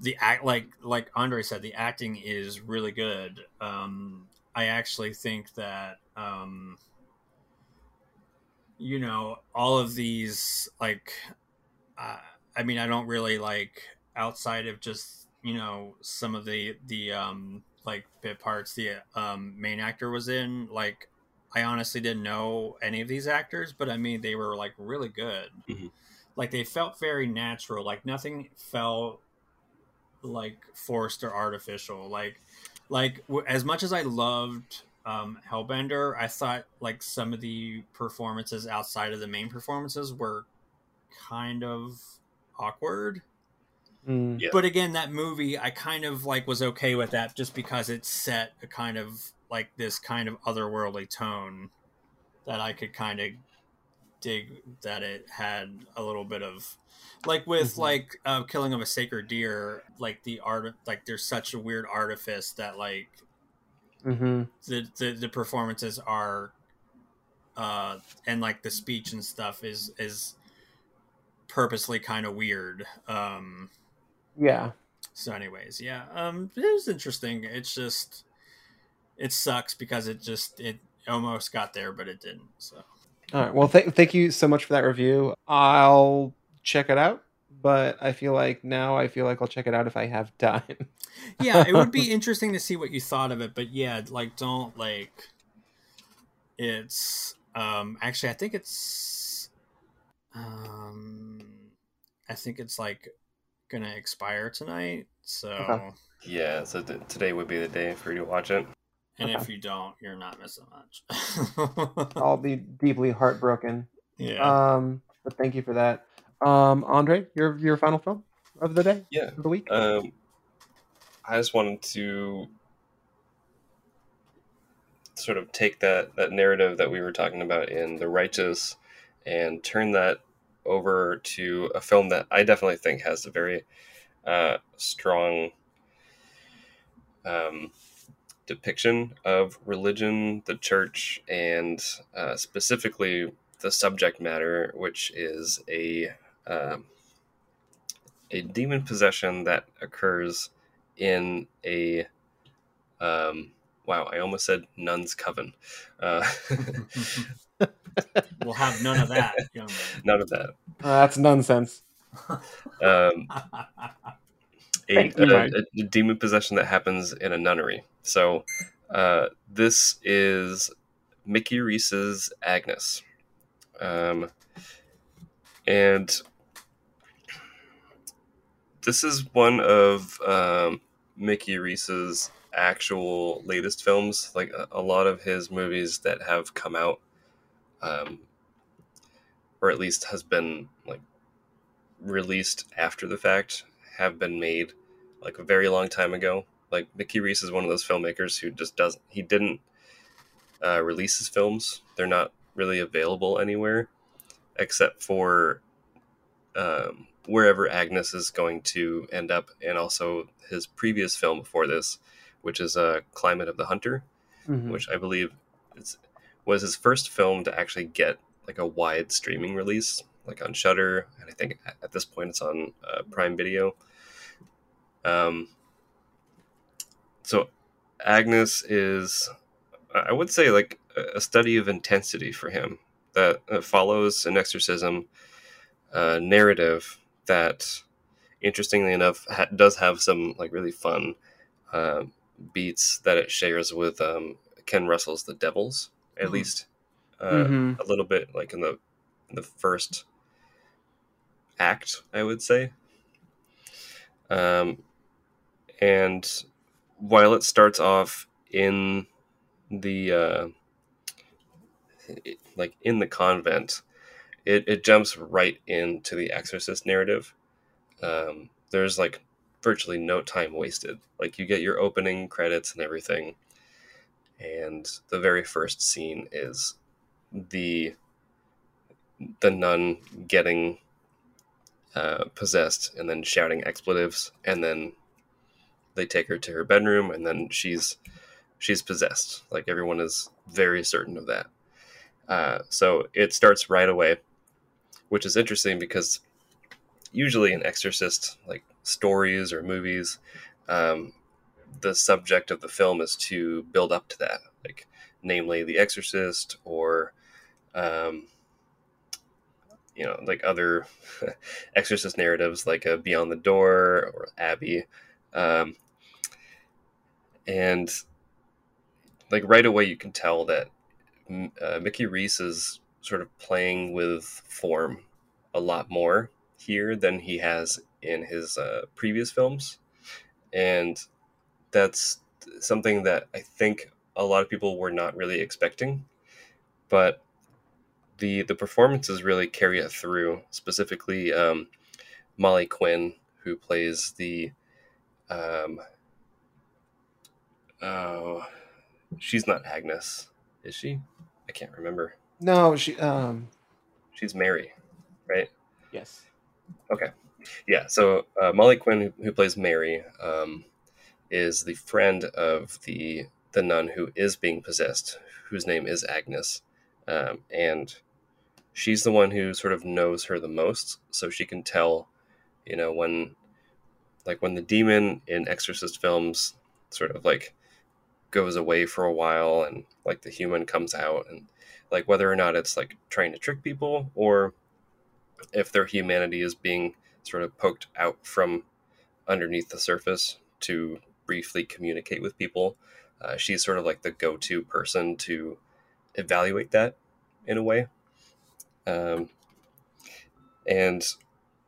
the act, like, like Andre said, the acting is really good. Um, I actually think that, um, you know, all of these, like, uh, I mean, I don't really like outside of just you know some of the the um like bit parts the um main actor was in like I honestly didn't know any of these actors, but I mean, they were like really good. Mhm. Like they felt very natural. Like nothing felt like forced or artificial. Like, like w- as much as I loved um, Hellbender, I thought like some of the performances outside of the main performances were kind of awkward. Mm. Yeah. But again, that movie, I kind of like was okay with that just because it set a kind of like this kind of otherworldly tone that I could kind of dig that it had a little bit of like with Mhm. like uh, killing of a sacred deer like the art like there's such a weird artifice that like hmm the the, the performances are uh and like the speech and stuff is is purposely kind of weird um yeah so anyways yeah um it was interesting it's just it sucks because it just it almost got there but it didn't so All right. Well, th- thank you so much for that review. I'll check it out, but I feel like now I feel like I'll check it out if I have time. yeah it would be interesting to see what you thought of it but yeah like don't like it's um actually i think it's um i think it's like gonna expire tonight so Okay. Yeah, so th- today would be the day for you to watch it. and Okay. if you don't you're not missing much I'll be deeply heartbroken. yeah Um, but thank you for that. Um, Andre, your your final film of the day Yeah. of the week. Um, I just wanted to sort of take that that narrative that we were talking about in The Righteous and turn that over to a film that I definitely think has a very uh, strong um, depiction of religion, the church, and uh, specifically the subject matter, which is a um, a demon possession that occurs in a um, wow i almost said nun's coven. Uh, we'll have none of that young none of that. Uh, that's nonsense. um, man a, a, a demon possession that happens in a nunnery. So uh, this is mickey reese's agnes. Um, and this is one of um, Mickey Reese's actual latest films. Like a, a lot of his movies that have come out, um, or at least has been like released after the fact, have been made like a very long time ago. Like Mickey Reese is one of those filmmakers who just doesn't. He didn't uh, release his films. They're not really available anywhere, except for um, wherever Agnes is going to end up, and also his previous film before this, which is uh, Climate of the Hunter, Mhm. which I believe it's, was his first film to actually get like a wide streaming release, like on Shudder, and I think at- this point it's on uh, Prime Video. Um, so Agnes is, I would say, like a a study of intensity for him that uh, follows an exorcism uh, narrative that, interestingly enough, ha- does have some like really fun uh, beats that it shares with um, Ken Russell's The Devils, at Hmm. least uh, Mhm. a little bit, like in the in the first act, I would say. Um, and while it starts off in the uh, like in the convent, it, it jumps right into the Exorcist narrative. Um, there's like virtually no time wasted. Like you get your opening credits and everything, and the very first scene is the the nun getting uh, possessed and then shouting expletives, and then they take her to her bedroom, and then she's she's possessed. Like everyone is very certain of that. Uh, so it starts right away, which is interesting because usually in Exorcist like stories or movies, um, the subject of the film is to build up to that, like namely The Exorcist or um, you know like other Exorcist narratives like uh, Beyond the Door or Abby, um, and like right away you can tell that uh, Mickey Reese is sort of playing with form a lot more here than he has in his uh, previous films, and that's something that I think a lot of people were not really expecting, but the the performances really carry it through. Specifically, um, Molly Quinn, who plays the um, oh, she's not Agnes, is she? I can't remember. No, she. Um. She's Mary, right? Yes. Okay. Yeah. So uh, Molly Quinn, who, who plays Mary, um, is the friend of the the nun who is being possessed, whose name is Agnes, um, and she's the one who sort of knows her the most, so she can tell, you know, when like when the demon in Exorcist films sort of like goes away for a while and like the human comes out and like whether or not it's like trying to trick people or if their humanity is being sort of poked out from underneath the surface to briefly communicate with people. Uh, she's sort of like the go to person to evaluate that in a way. Um, and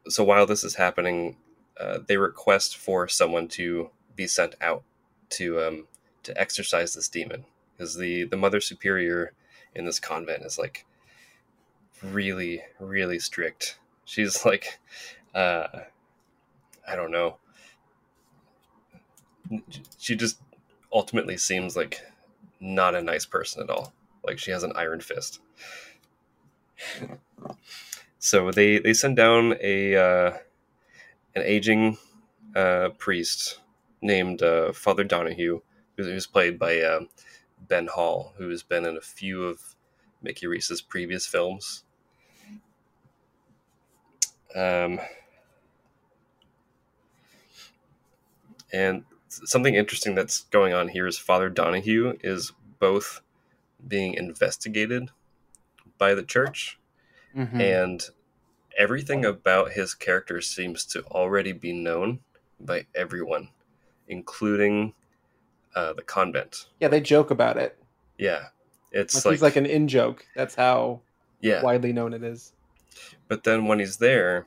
so while this is happening, uh, they request for someone to be sent out to um, to exorcise this demon because the the mother superior in this convent is like really really strict. She's like uh i don't know. She just ultimately seems like not a nice person at all. Like she has an iron fist. So they they send down a uh an aging uh priest named uh father donahue who's, played by uh, ben hall who's been in a few of mickey reese's previous films um, and something interesting that's going on here is Father Donahue is both being investigated by the church, Mhm. and everything about his character seems to already be known by everyone, including uh, the convent. Yeah, they joke about it. Yeah, it's Like, like, he's like an in joke. That's how yeah, widely known it is. but then when he's there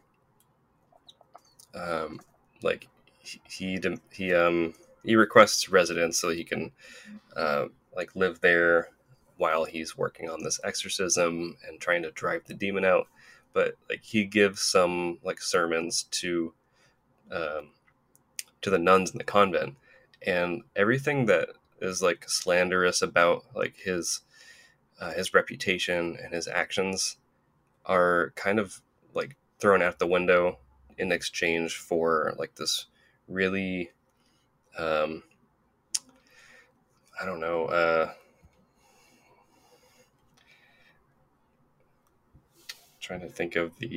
um like he he, he um he requests residence so he can uh, like live there while he's working on this exorcism and trying to drive the demon out but like he gives some like sermons to um to the nuns in the convent and everything that is like slanderous about like his uh, his reputation and his actions are kind of like thrown out the window in exchange for like this really um i don't know uh trying to think of the,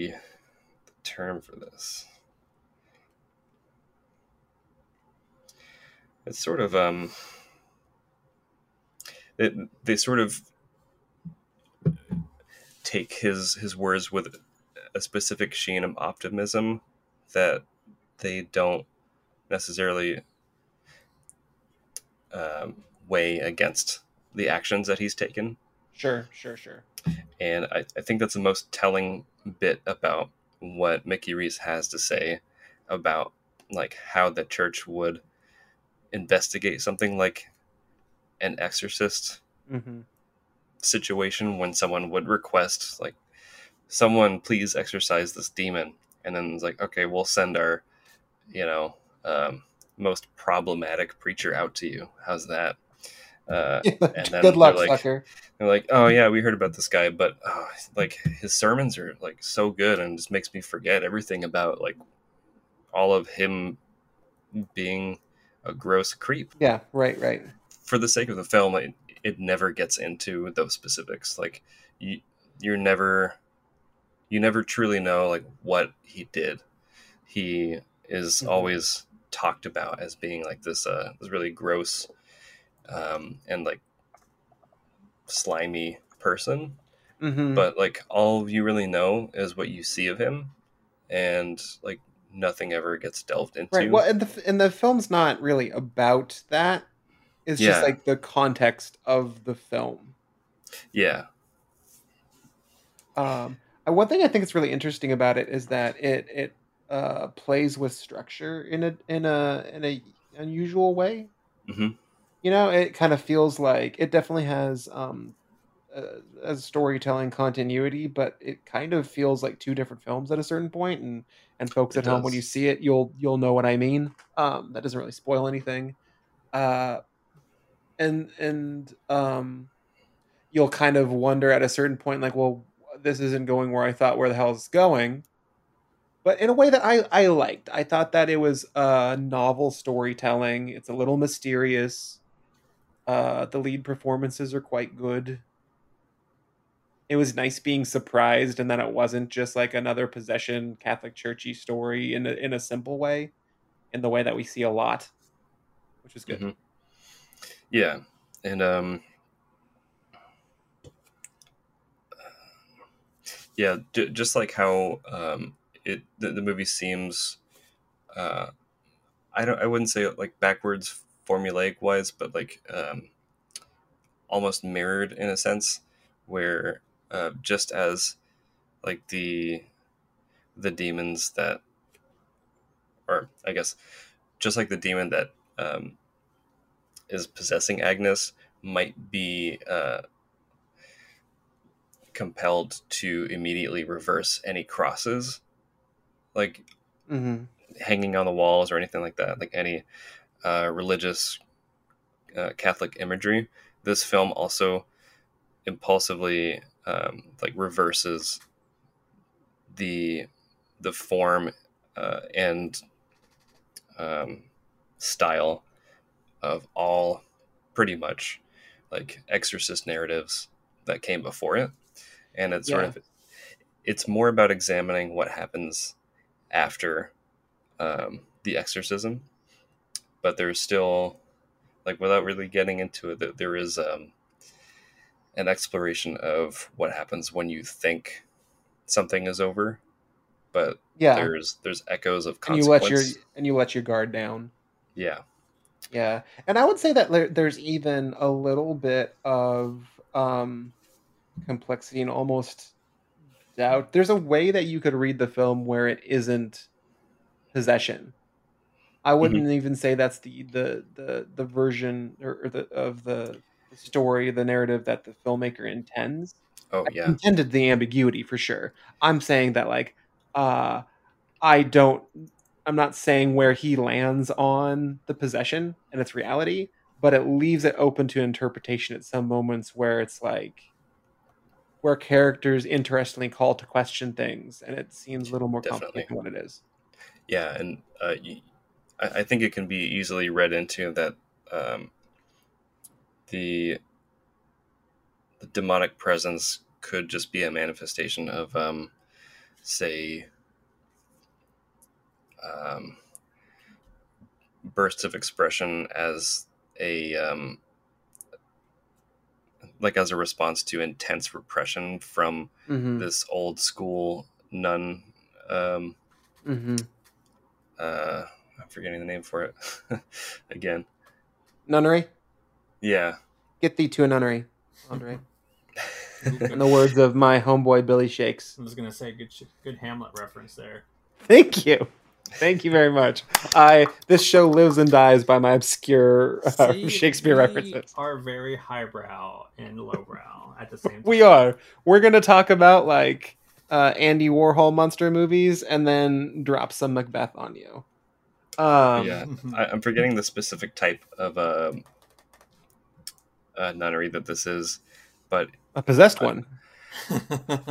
the term for this it's sort of um it, they sort of take his his words with a specific sheen of optimism that they don't necessarily um, weigh against the actions that he's taken. Sure, sure, sure. And I, I think that's the most telling bit about what Mickey Reese has to say about like how the church would investigate something like an exorcist Mm-hmm. situation when someone would request like someone please exorcise this demon and then it's like okay we'll send our you know um, most problematic preacher out to you how's that uh, and then Good luck, they're like, sucker. they're like oh yeah we heard about this guy but oh, like his sermons are like so good and just makes me forget everything about like all of him being a gross creep Yeah, right, right. for the sake of the film, it, it never gets into those specifics. Like you, you're never, you never truly know like what he did. He is Mhm. always talked about as being like this, uh, this really gross, um, and like slimy person. Mm-hmm. But like all you really know is what you see of him, and like nothing ever gets delved into. Right. Well, and the and the film's not really about that. It's Yeah. just like the context of the film. yeah. Um, one thing I think is really interesting about it is that it it uh, plays with structure in a in a in a unusual way. Mhm. You know, it kind of feels like it definitely has um, uh, a storytelling continuity, but it kind of feels like two different films at a certain point. And and folks It at home, when you see it, you'll you'll know what I mean. Um, that doesn't really spoil anything. Uh, and and um, you'll kind of wonder at a certain point, like, well, this isn't going where I thought where the hell is going. But in a way that I, I liked. I thought that it was uh, novel storytelling. It's a little mysterious. Uh, the lead performances are quite good. It was nice being surprised, and then it wasn't just like another possession Catholic churchy story in a, in a simple way, in the way that we see a lot, which is good. Mhm. Yeah, and um, yeah, j- just like how um, it the, the movie seems, uh, I don't, I wouldn't say like backwards formulaic wise, but like um, almost mirrored in a sense, where uh, just as like the the demons that, or I guess, just like the demon that um, is possessing Agnes might be uh, compelled to immediately reverse any crosses, like Mm-hmm. hanging on the walls or anything like that, like any uh, religious uh, Catholic imagery. This film also impulsively um, like reverses the the form uh, and um, style of all pretty much like exorcist narratives that came before it and it's sort Yeah. of it's more about examining what happens after um, the exorcism but there's still like without really getting into it there is um, an exploration of what happens when you think something is over but Yeah. there's there's echoes of and you let your and you let your guard down. yeah Yeah, and I would say that there's even a little bit of um, complexity and almost doubt. There's a way that you could read the film where it isn't possession. I wouldn't even say that's the the the the version or, or the of the story, the narrative that the filmmaker intends. oh I yeah intended the ambiguity for sure. I'm saying that like uh I don't I'm not saying where he lands on the possession and its reality, but it leaves it open to interpretation at some moments where it's like where characters interestingly call to question things and it seems a little more Definitely. complicated than what it is. yeah and uh, y- I, I think it can be easily read into that um, the the demonic presence could just be a manifestation of um, say um, bursts of expression as a um, like as a response to intense repression from Mhm. this old school nun um, Mhm. uh, I'm forgetting the name for it again. Nunnery? Yeah. Get thee to a nunnery, Andre. In the words of my homeboy Billy Shakes. I was gonna say good sh- good Hamlet reference there. Thank you. Thank you very much. I this show lives and dies by my obscure uh, See, Shakespeare we references. Are very highbrow and lowbrow at the same time. We are. We're gonna talk about like uh, Andy Warhol monster movies and then drop some Macbeth on you. Um, yeah, I, I'm forgetting the specific type of um uh, nunnery that this is, but a possessed one.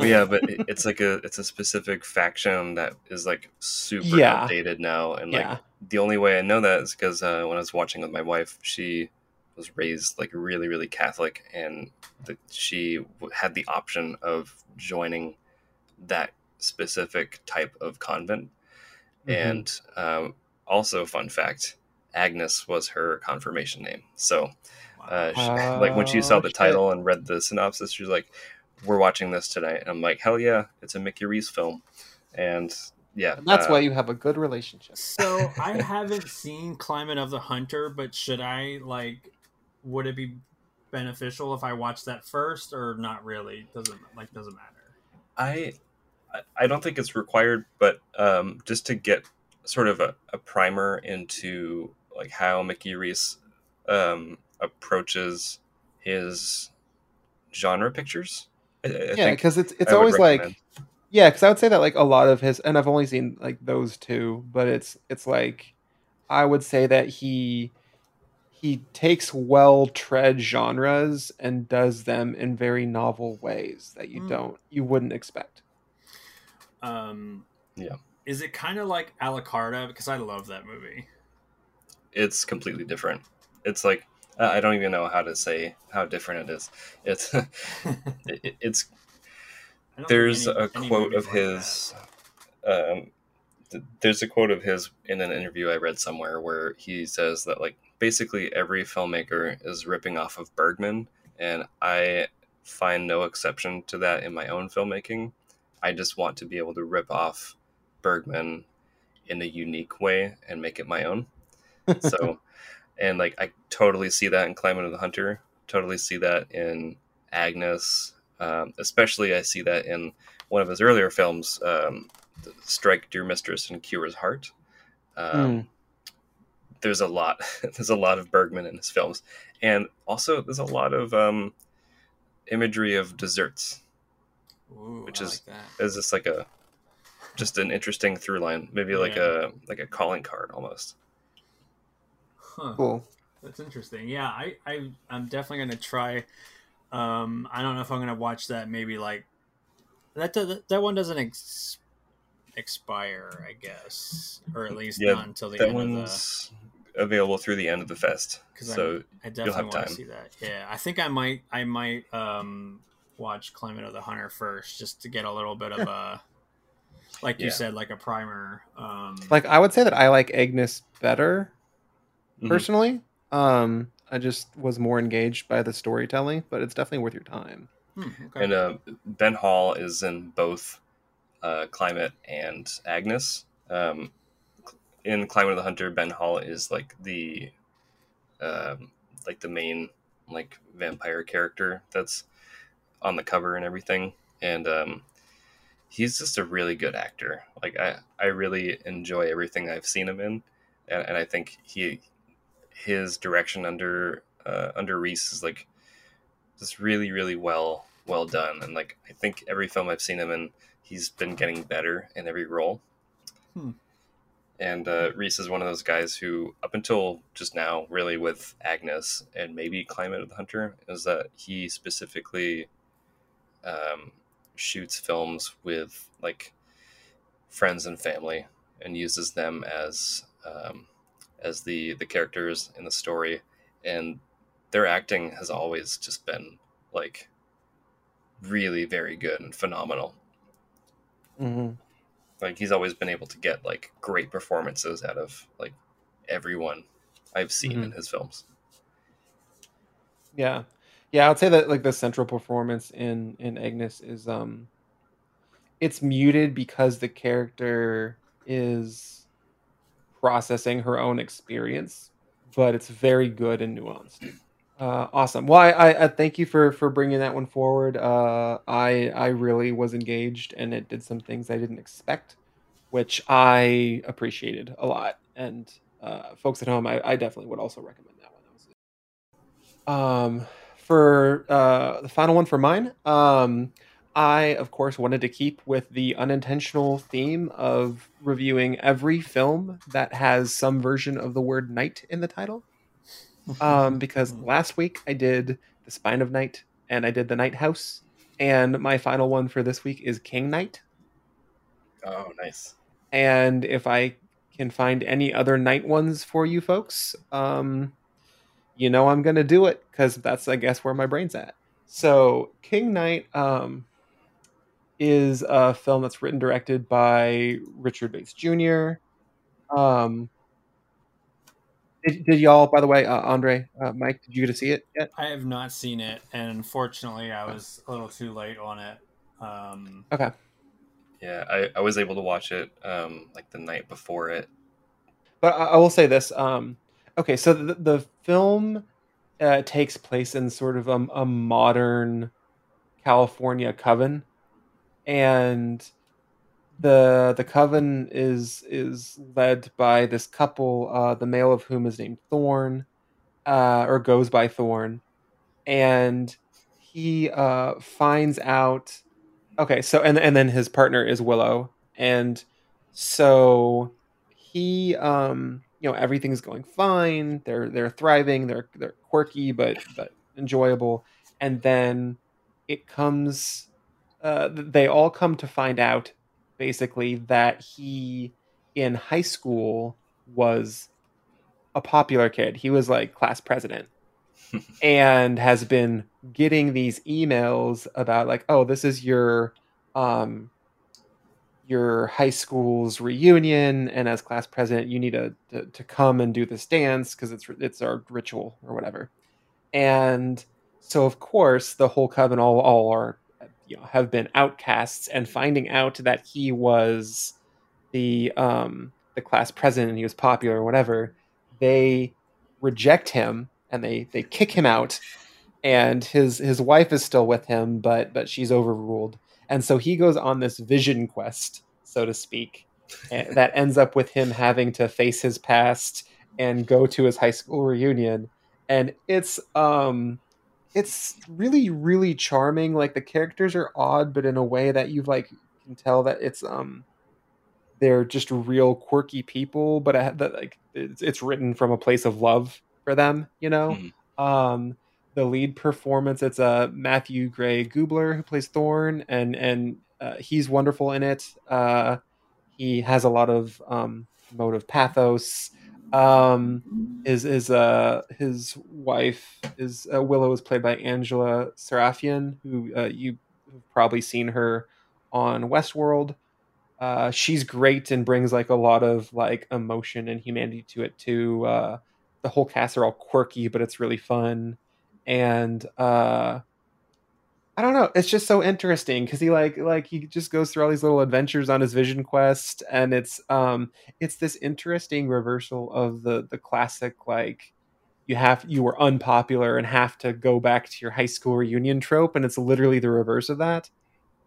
yeah, but it, it's like a it's a specific faction that is like super Yeah. outdated now, and like Yeah. the only way I know that is because uh, when I was watching with my wife, she was raised like really really Catholic, and the, she w- had the option of joining that specific type of convent, Mhm. and um, also fun fact, Agnes was her confirmation name, so. Uh, she, like when she saw Oh, the shit. title and read the synopsis, she was like, "We're watching this tonight." And I'm like, "Hell yeah, it's a Mickey Reese film," and yeah, And that's uh, why you have a good relationship. So I haven't seen Climate of the Hunter, but should I like? Would it be beneficial if I watch that first, or not really? Doesn't like doesn't matter. I I- I don't think it's required, but um, just to get sort of a, a primer into like how Mickey Reese um, approaches his genre pictures. I, I yeah, because it's it's I always like yeah, because I would say that like a lot of his, and I've only seen like those two, but it's it's like I would say that he he takes well tread genres and does them in very novel ways that you Mm. don't you wouldn't expect. Um, Yeah. Is it kind of like A La Carta? Because I love that movie. it's completely different. It's like uh, I don't even know how to say how different it is. It's it, it's I don't think there's any- a any quote of like his um th- there's a quote of his in an interview i read somewhere where he says that like basically every filmmaker is ripping off of bergman and i find no exception to that in my own filmmaking. I just want to be able to rip off bergman in a unique way and make it my own. So and like i totally see that in climate of the hunter. Totally see that in agnes. Um, especially i see that in one of his earlier films um, strike dear mistress and cure his heart. Um, there's a lot there's a lot of bergman in his films. And also there's a lot of um, imagery of desserts Ooh, which I is like that. is this like a just an interesting through line. Maybe like Yeah. a like a calling card almost Huh. Cool. That's interesting. Yeah, I, I I'm definitely gonna try. Um, I don't know if I'm gonna watch that. Maybe like that. That, that one doesn't ex- expire, I guess, or at least yeah not until the that end of the. one's available through the end of the fest Because so I, I definitely have want to see that. Yeah, I think I might. I might um watch Climate of the Hunter first, just to get a little bit of a, like you said, like a primer. Um, Like I would say that I like Agnes better Mhm. personally. Um, I just was more engaged by the storytelling, but it's definitely worth your time. hmm, okay. And uh, Ben Hall is in both uh, Climate and Agnes. Um, in Climate of the Hunter, Ben Hall is like the um, like the main like vampire character that's on the cover and everything, and um, he's just a really good actor. Like I, I really enjoy everything I've seen him in, and, and I think he his direction under uh, under Reese is like just really really well well done and like i think every film i've seen him in he's been getting better in every role Hmm. and uh, reese is one of those guys who up until just now really with agnes and maybe climate of the hunter is that he specifically um, shoots films with like friends and family and uses them as um, as the the characters in the story and their acting has always just been like really very good and phenomenal hmm like he's always been able to get like great performances out of like everyone i've seen Mhm. in his films Yeah, yeah. I'd say that like the central performance in in Agnes is um, it's muted because the character is processing her own experience, but it's very good and nuanced. Uh, awesome. Well, I, I, I thank you for for bringing that one forward. Uh, I I really was engaged, and it did some things I didn't expect, which I appreciated a lot. And uh, folks at home, I, I definitely would also recommend that one. Um, for uh, the final one for mine, um, I of course wanted to keep with the unintentional theme of reviewing every film that has some version of the word "night" in the title um, because last week I did the Spine of Night and I did the Night House, and my final one for this week is King Knight. Oh, nice. And if I can find any other night ones for you folks, um, you know I'm gonna do it because that's I guess where my brain's at. So King Knight um, is a film that's written directed by Richard Bates Jr. Um, did, did y'all, by the way, uh, Andre, uh, Mike, did you get to see it yet? I have not seen it, and unfortunately, I was a little too late on it. Um, Okay. Yeah, I, I was able to watch it um, like the night before it. But I, I will say this. Um, okay, so the, the film uh, takes place in sort of a, a modern California coven, and the the coven is is led by this couple, uh, the male of whom is named Thorn, uh, or goes by Thorn, and he uh, finds out. Okay, so and and then his partner is Willow, and so he um you know everything's going fine. They're they're thriving. They're they're quirky but but enjoyable. And then it comes uh they all come to find out basically that he in high school was a popular kid. He was like class president and has been getting these emails about like oh this is your um your high school's reunion and as class president you need to to, to come and do this dance because it's it's our ritual or whatever. And so of course the whole coven all all are you know have been outcasts and finding out that he was the um the class president and he was popular or whatever they reject him and they they kick him out and his his wife is still with him but but she's overruled. And so he goes on this vision quest so to speak eh, that ends up with him having to face his past and go to his high school reunion. And it's um it's really really charming. Like the characters are odd but in a way that you've like can tell that it's um they're just real quirky people but I, that like it's, it's written from a place of love for them you know? Um the lead performance it's uh matthew gray gubler who plays thorn and and uh, he's wonderful in it. Uh he has a lot of um motive pathos um his his uh his wife is uh, willow is played by angela Sarafyan who uh, you have probably seen her on westworld. Uh she's great and brings like a lot of like emotion and humanity to it too. Uh the whole cast are all quirky but it's really fun. And uh I don't know. It's just so interesting because he like like he just goes through all these little adventures on his vision quest, and it's um it's this interesting reversal of the the classic like you have you were unpopular and have to go back to your high school reunion trope, and it's literally the reverse of that.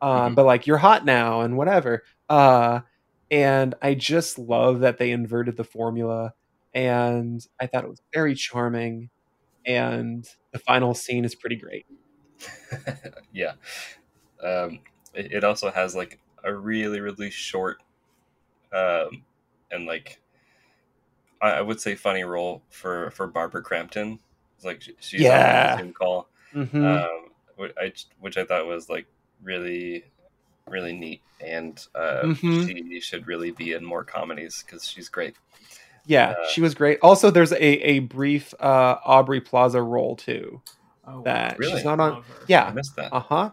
Um, but like you're hot now and whatever. Uh, and I just love that they inverted the formula, and I thought it was very charming, and the final scene is pretty great. yeah. Um, it, it also has like a really, really short um, and like I, I would say funny role for for Barbara Crampton. It's like she, she's Yeah. on the Zoom call, Mhm. um, which I which I thought was like really really neat, and uh, Mhm. she should really be in more comedies because she's great. Yeah, Uh, she was great. Also, there's a, a brief uh, Aubrey Plaza role too. Oh, that Really? she's not on. Love. Yeah, I missed that. uh huh.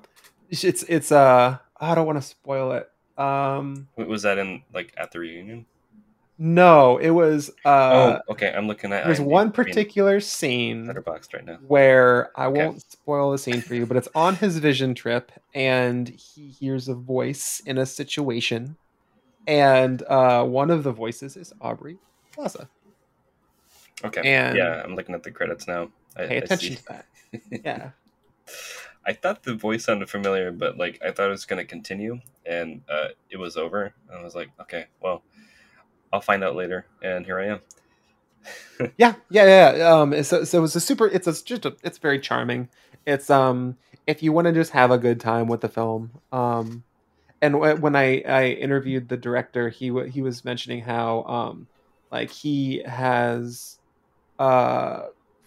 It's it's uh I don't want to spoil it. Um, W- Was that in like at the reunion? no, it was uh. oh, okay. I'm looking at. there's IMDb. one I mean, particular scene Letterboxd right now. where I Okay. won't spoil the scene for you, but it's on his vision trip, and he hears a voice in a situation, and uh, one of the voices is Aubrey Plaza. Okay. And- yeah, I'm looking at the credits now. I, pay attention see. to that. Yeah. I thought the voice sounded familiar, but like I thought it was going to continue, and uh, it was over. And I was like, okay, well, I'll find out later. And here I am. yeah, yeah, yeah. Um, so, so it's a super. It's a just. A, it's very charming. It's um, if you want to just have a good time with the film. Um, and w- when I I interviewed the director, he w- he was mentioning how um, like he has uh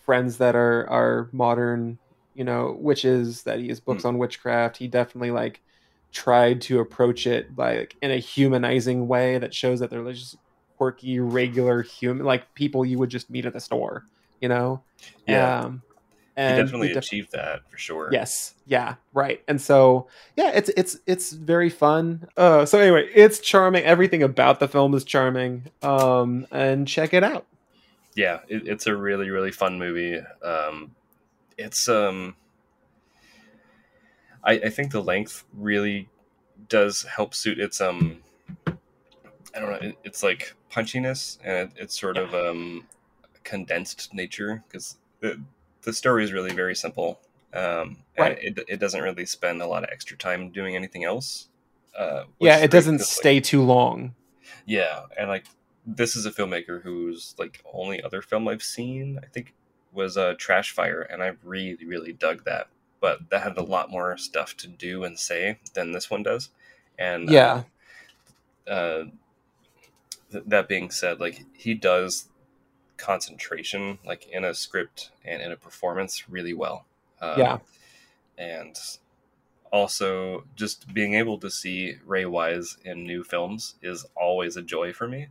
friends that are are modern, you know, witches that he has books on witchcraft. He definitely like tried to approach it by like in a humanizing way that shows that they're just quirky, regular human, like people you would just meet at the store, you know? Yeah. Um, he and definitely def- achieved that for sure. Yes. Yeah. Right. And so yeah, it's it's it's very fun. Uh, so anyway, it's charming. Everything about the film is charming. Um, and check it out. Yeah it, it's a really really fun movie um it's um I, I think the length really does help suit its um i don't know it, it's like punchiness and it, it's sort of um condensed nature because the, the story is really very simple um and Right. it, it doesn't really spend a lot of extra time doing anything else uh Yeah, it doesn't 'cause, like, stay too long. yeah, and like this is a filmmaker whose like only other film I've seen, I think, was uh, Trash Fire, and I really, really dug that. But that had a lot more stuff to do and say than this one does. And uh, Yeah. uh, th- that being said, like he does concentration, like in a script and in a performance, really well. Um, Yeah. and also just being able to see Ray Wise in new films is always a joy for me.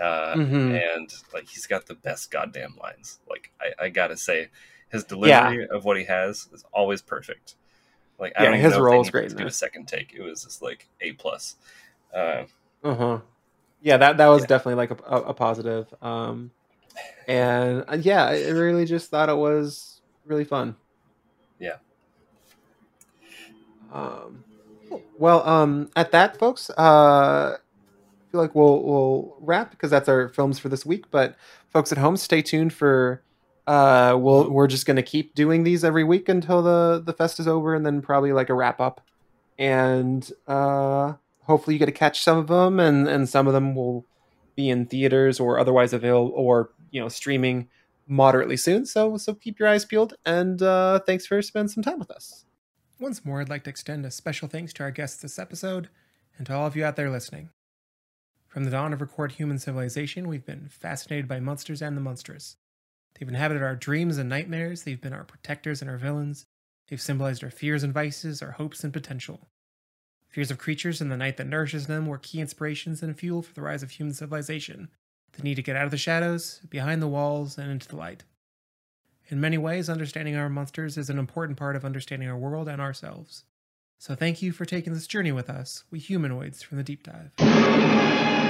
Uh, Mhm. And like he's got the best goddamn lines. Like I, I gotta say, his delivery of what he has is always perfect. Like I Yeah, don't even his know if they role is great to do a second take. It was just like a plus. Uh, Uh-huh. Yeah, that that was Yeah. definitely like a, a, a positive. Um and uh, yeah, I really just thought it was really fun. Yeah. Um well, um at that folks, uh feel like we'll we'll wrap because that's our films for this week, but folks at home stay tuned for uh we'll we're just to keep doing these every week until the the fest is over and then probably like a wrap up. And uh hopefully you get to catch some of them and and some of them will be in theaters or otherwise available or you know streaming moderately soon. So so keep your eyes peeled and uh thanks for spending some time with us. Once more i'd like to extend a special thanks to our guests this episode and to all of you out there listening from the dawn of record human civilization we've been fascinated by monsters and the monstrous they've inhabited our dreams and nightmares they've been our protectors and our villains they've symbolized our fears and vices our hopes and potential Fears of creatures and the night that nourishes them were key inspirations and fuel for the rise of human civilization, the need to get out of the shadows, behind the walls, and into the light. In many ways, understanding our monsters is an important part of understanding our world and ourselves. So thank you for taking this journey with us, we humanoids from the deep dive.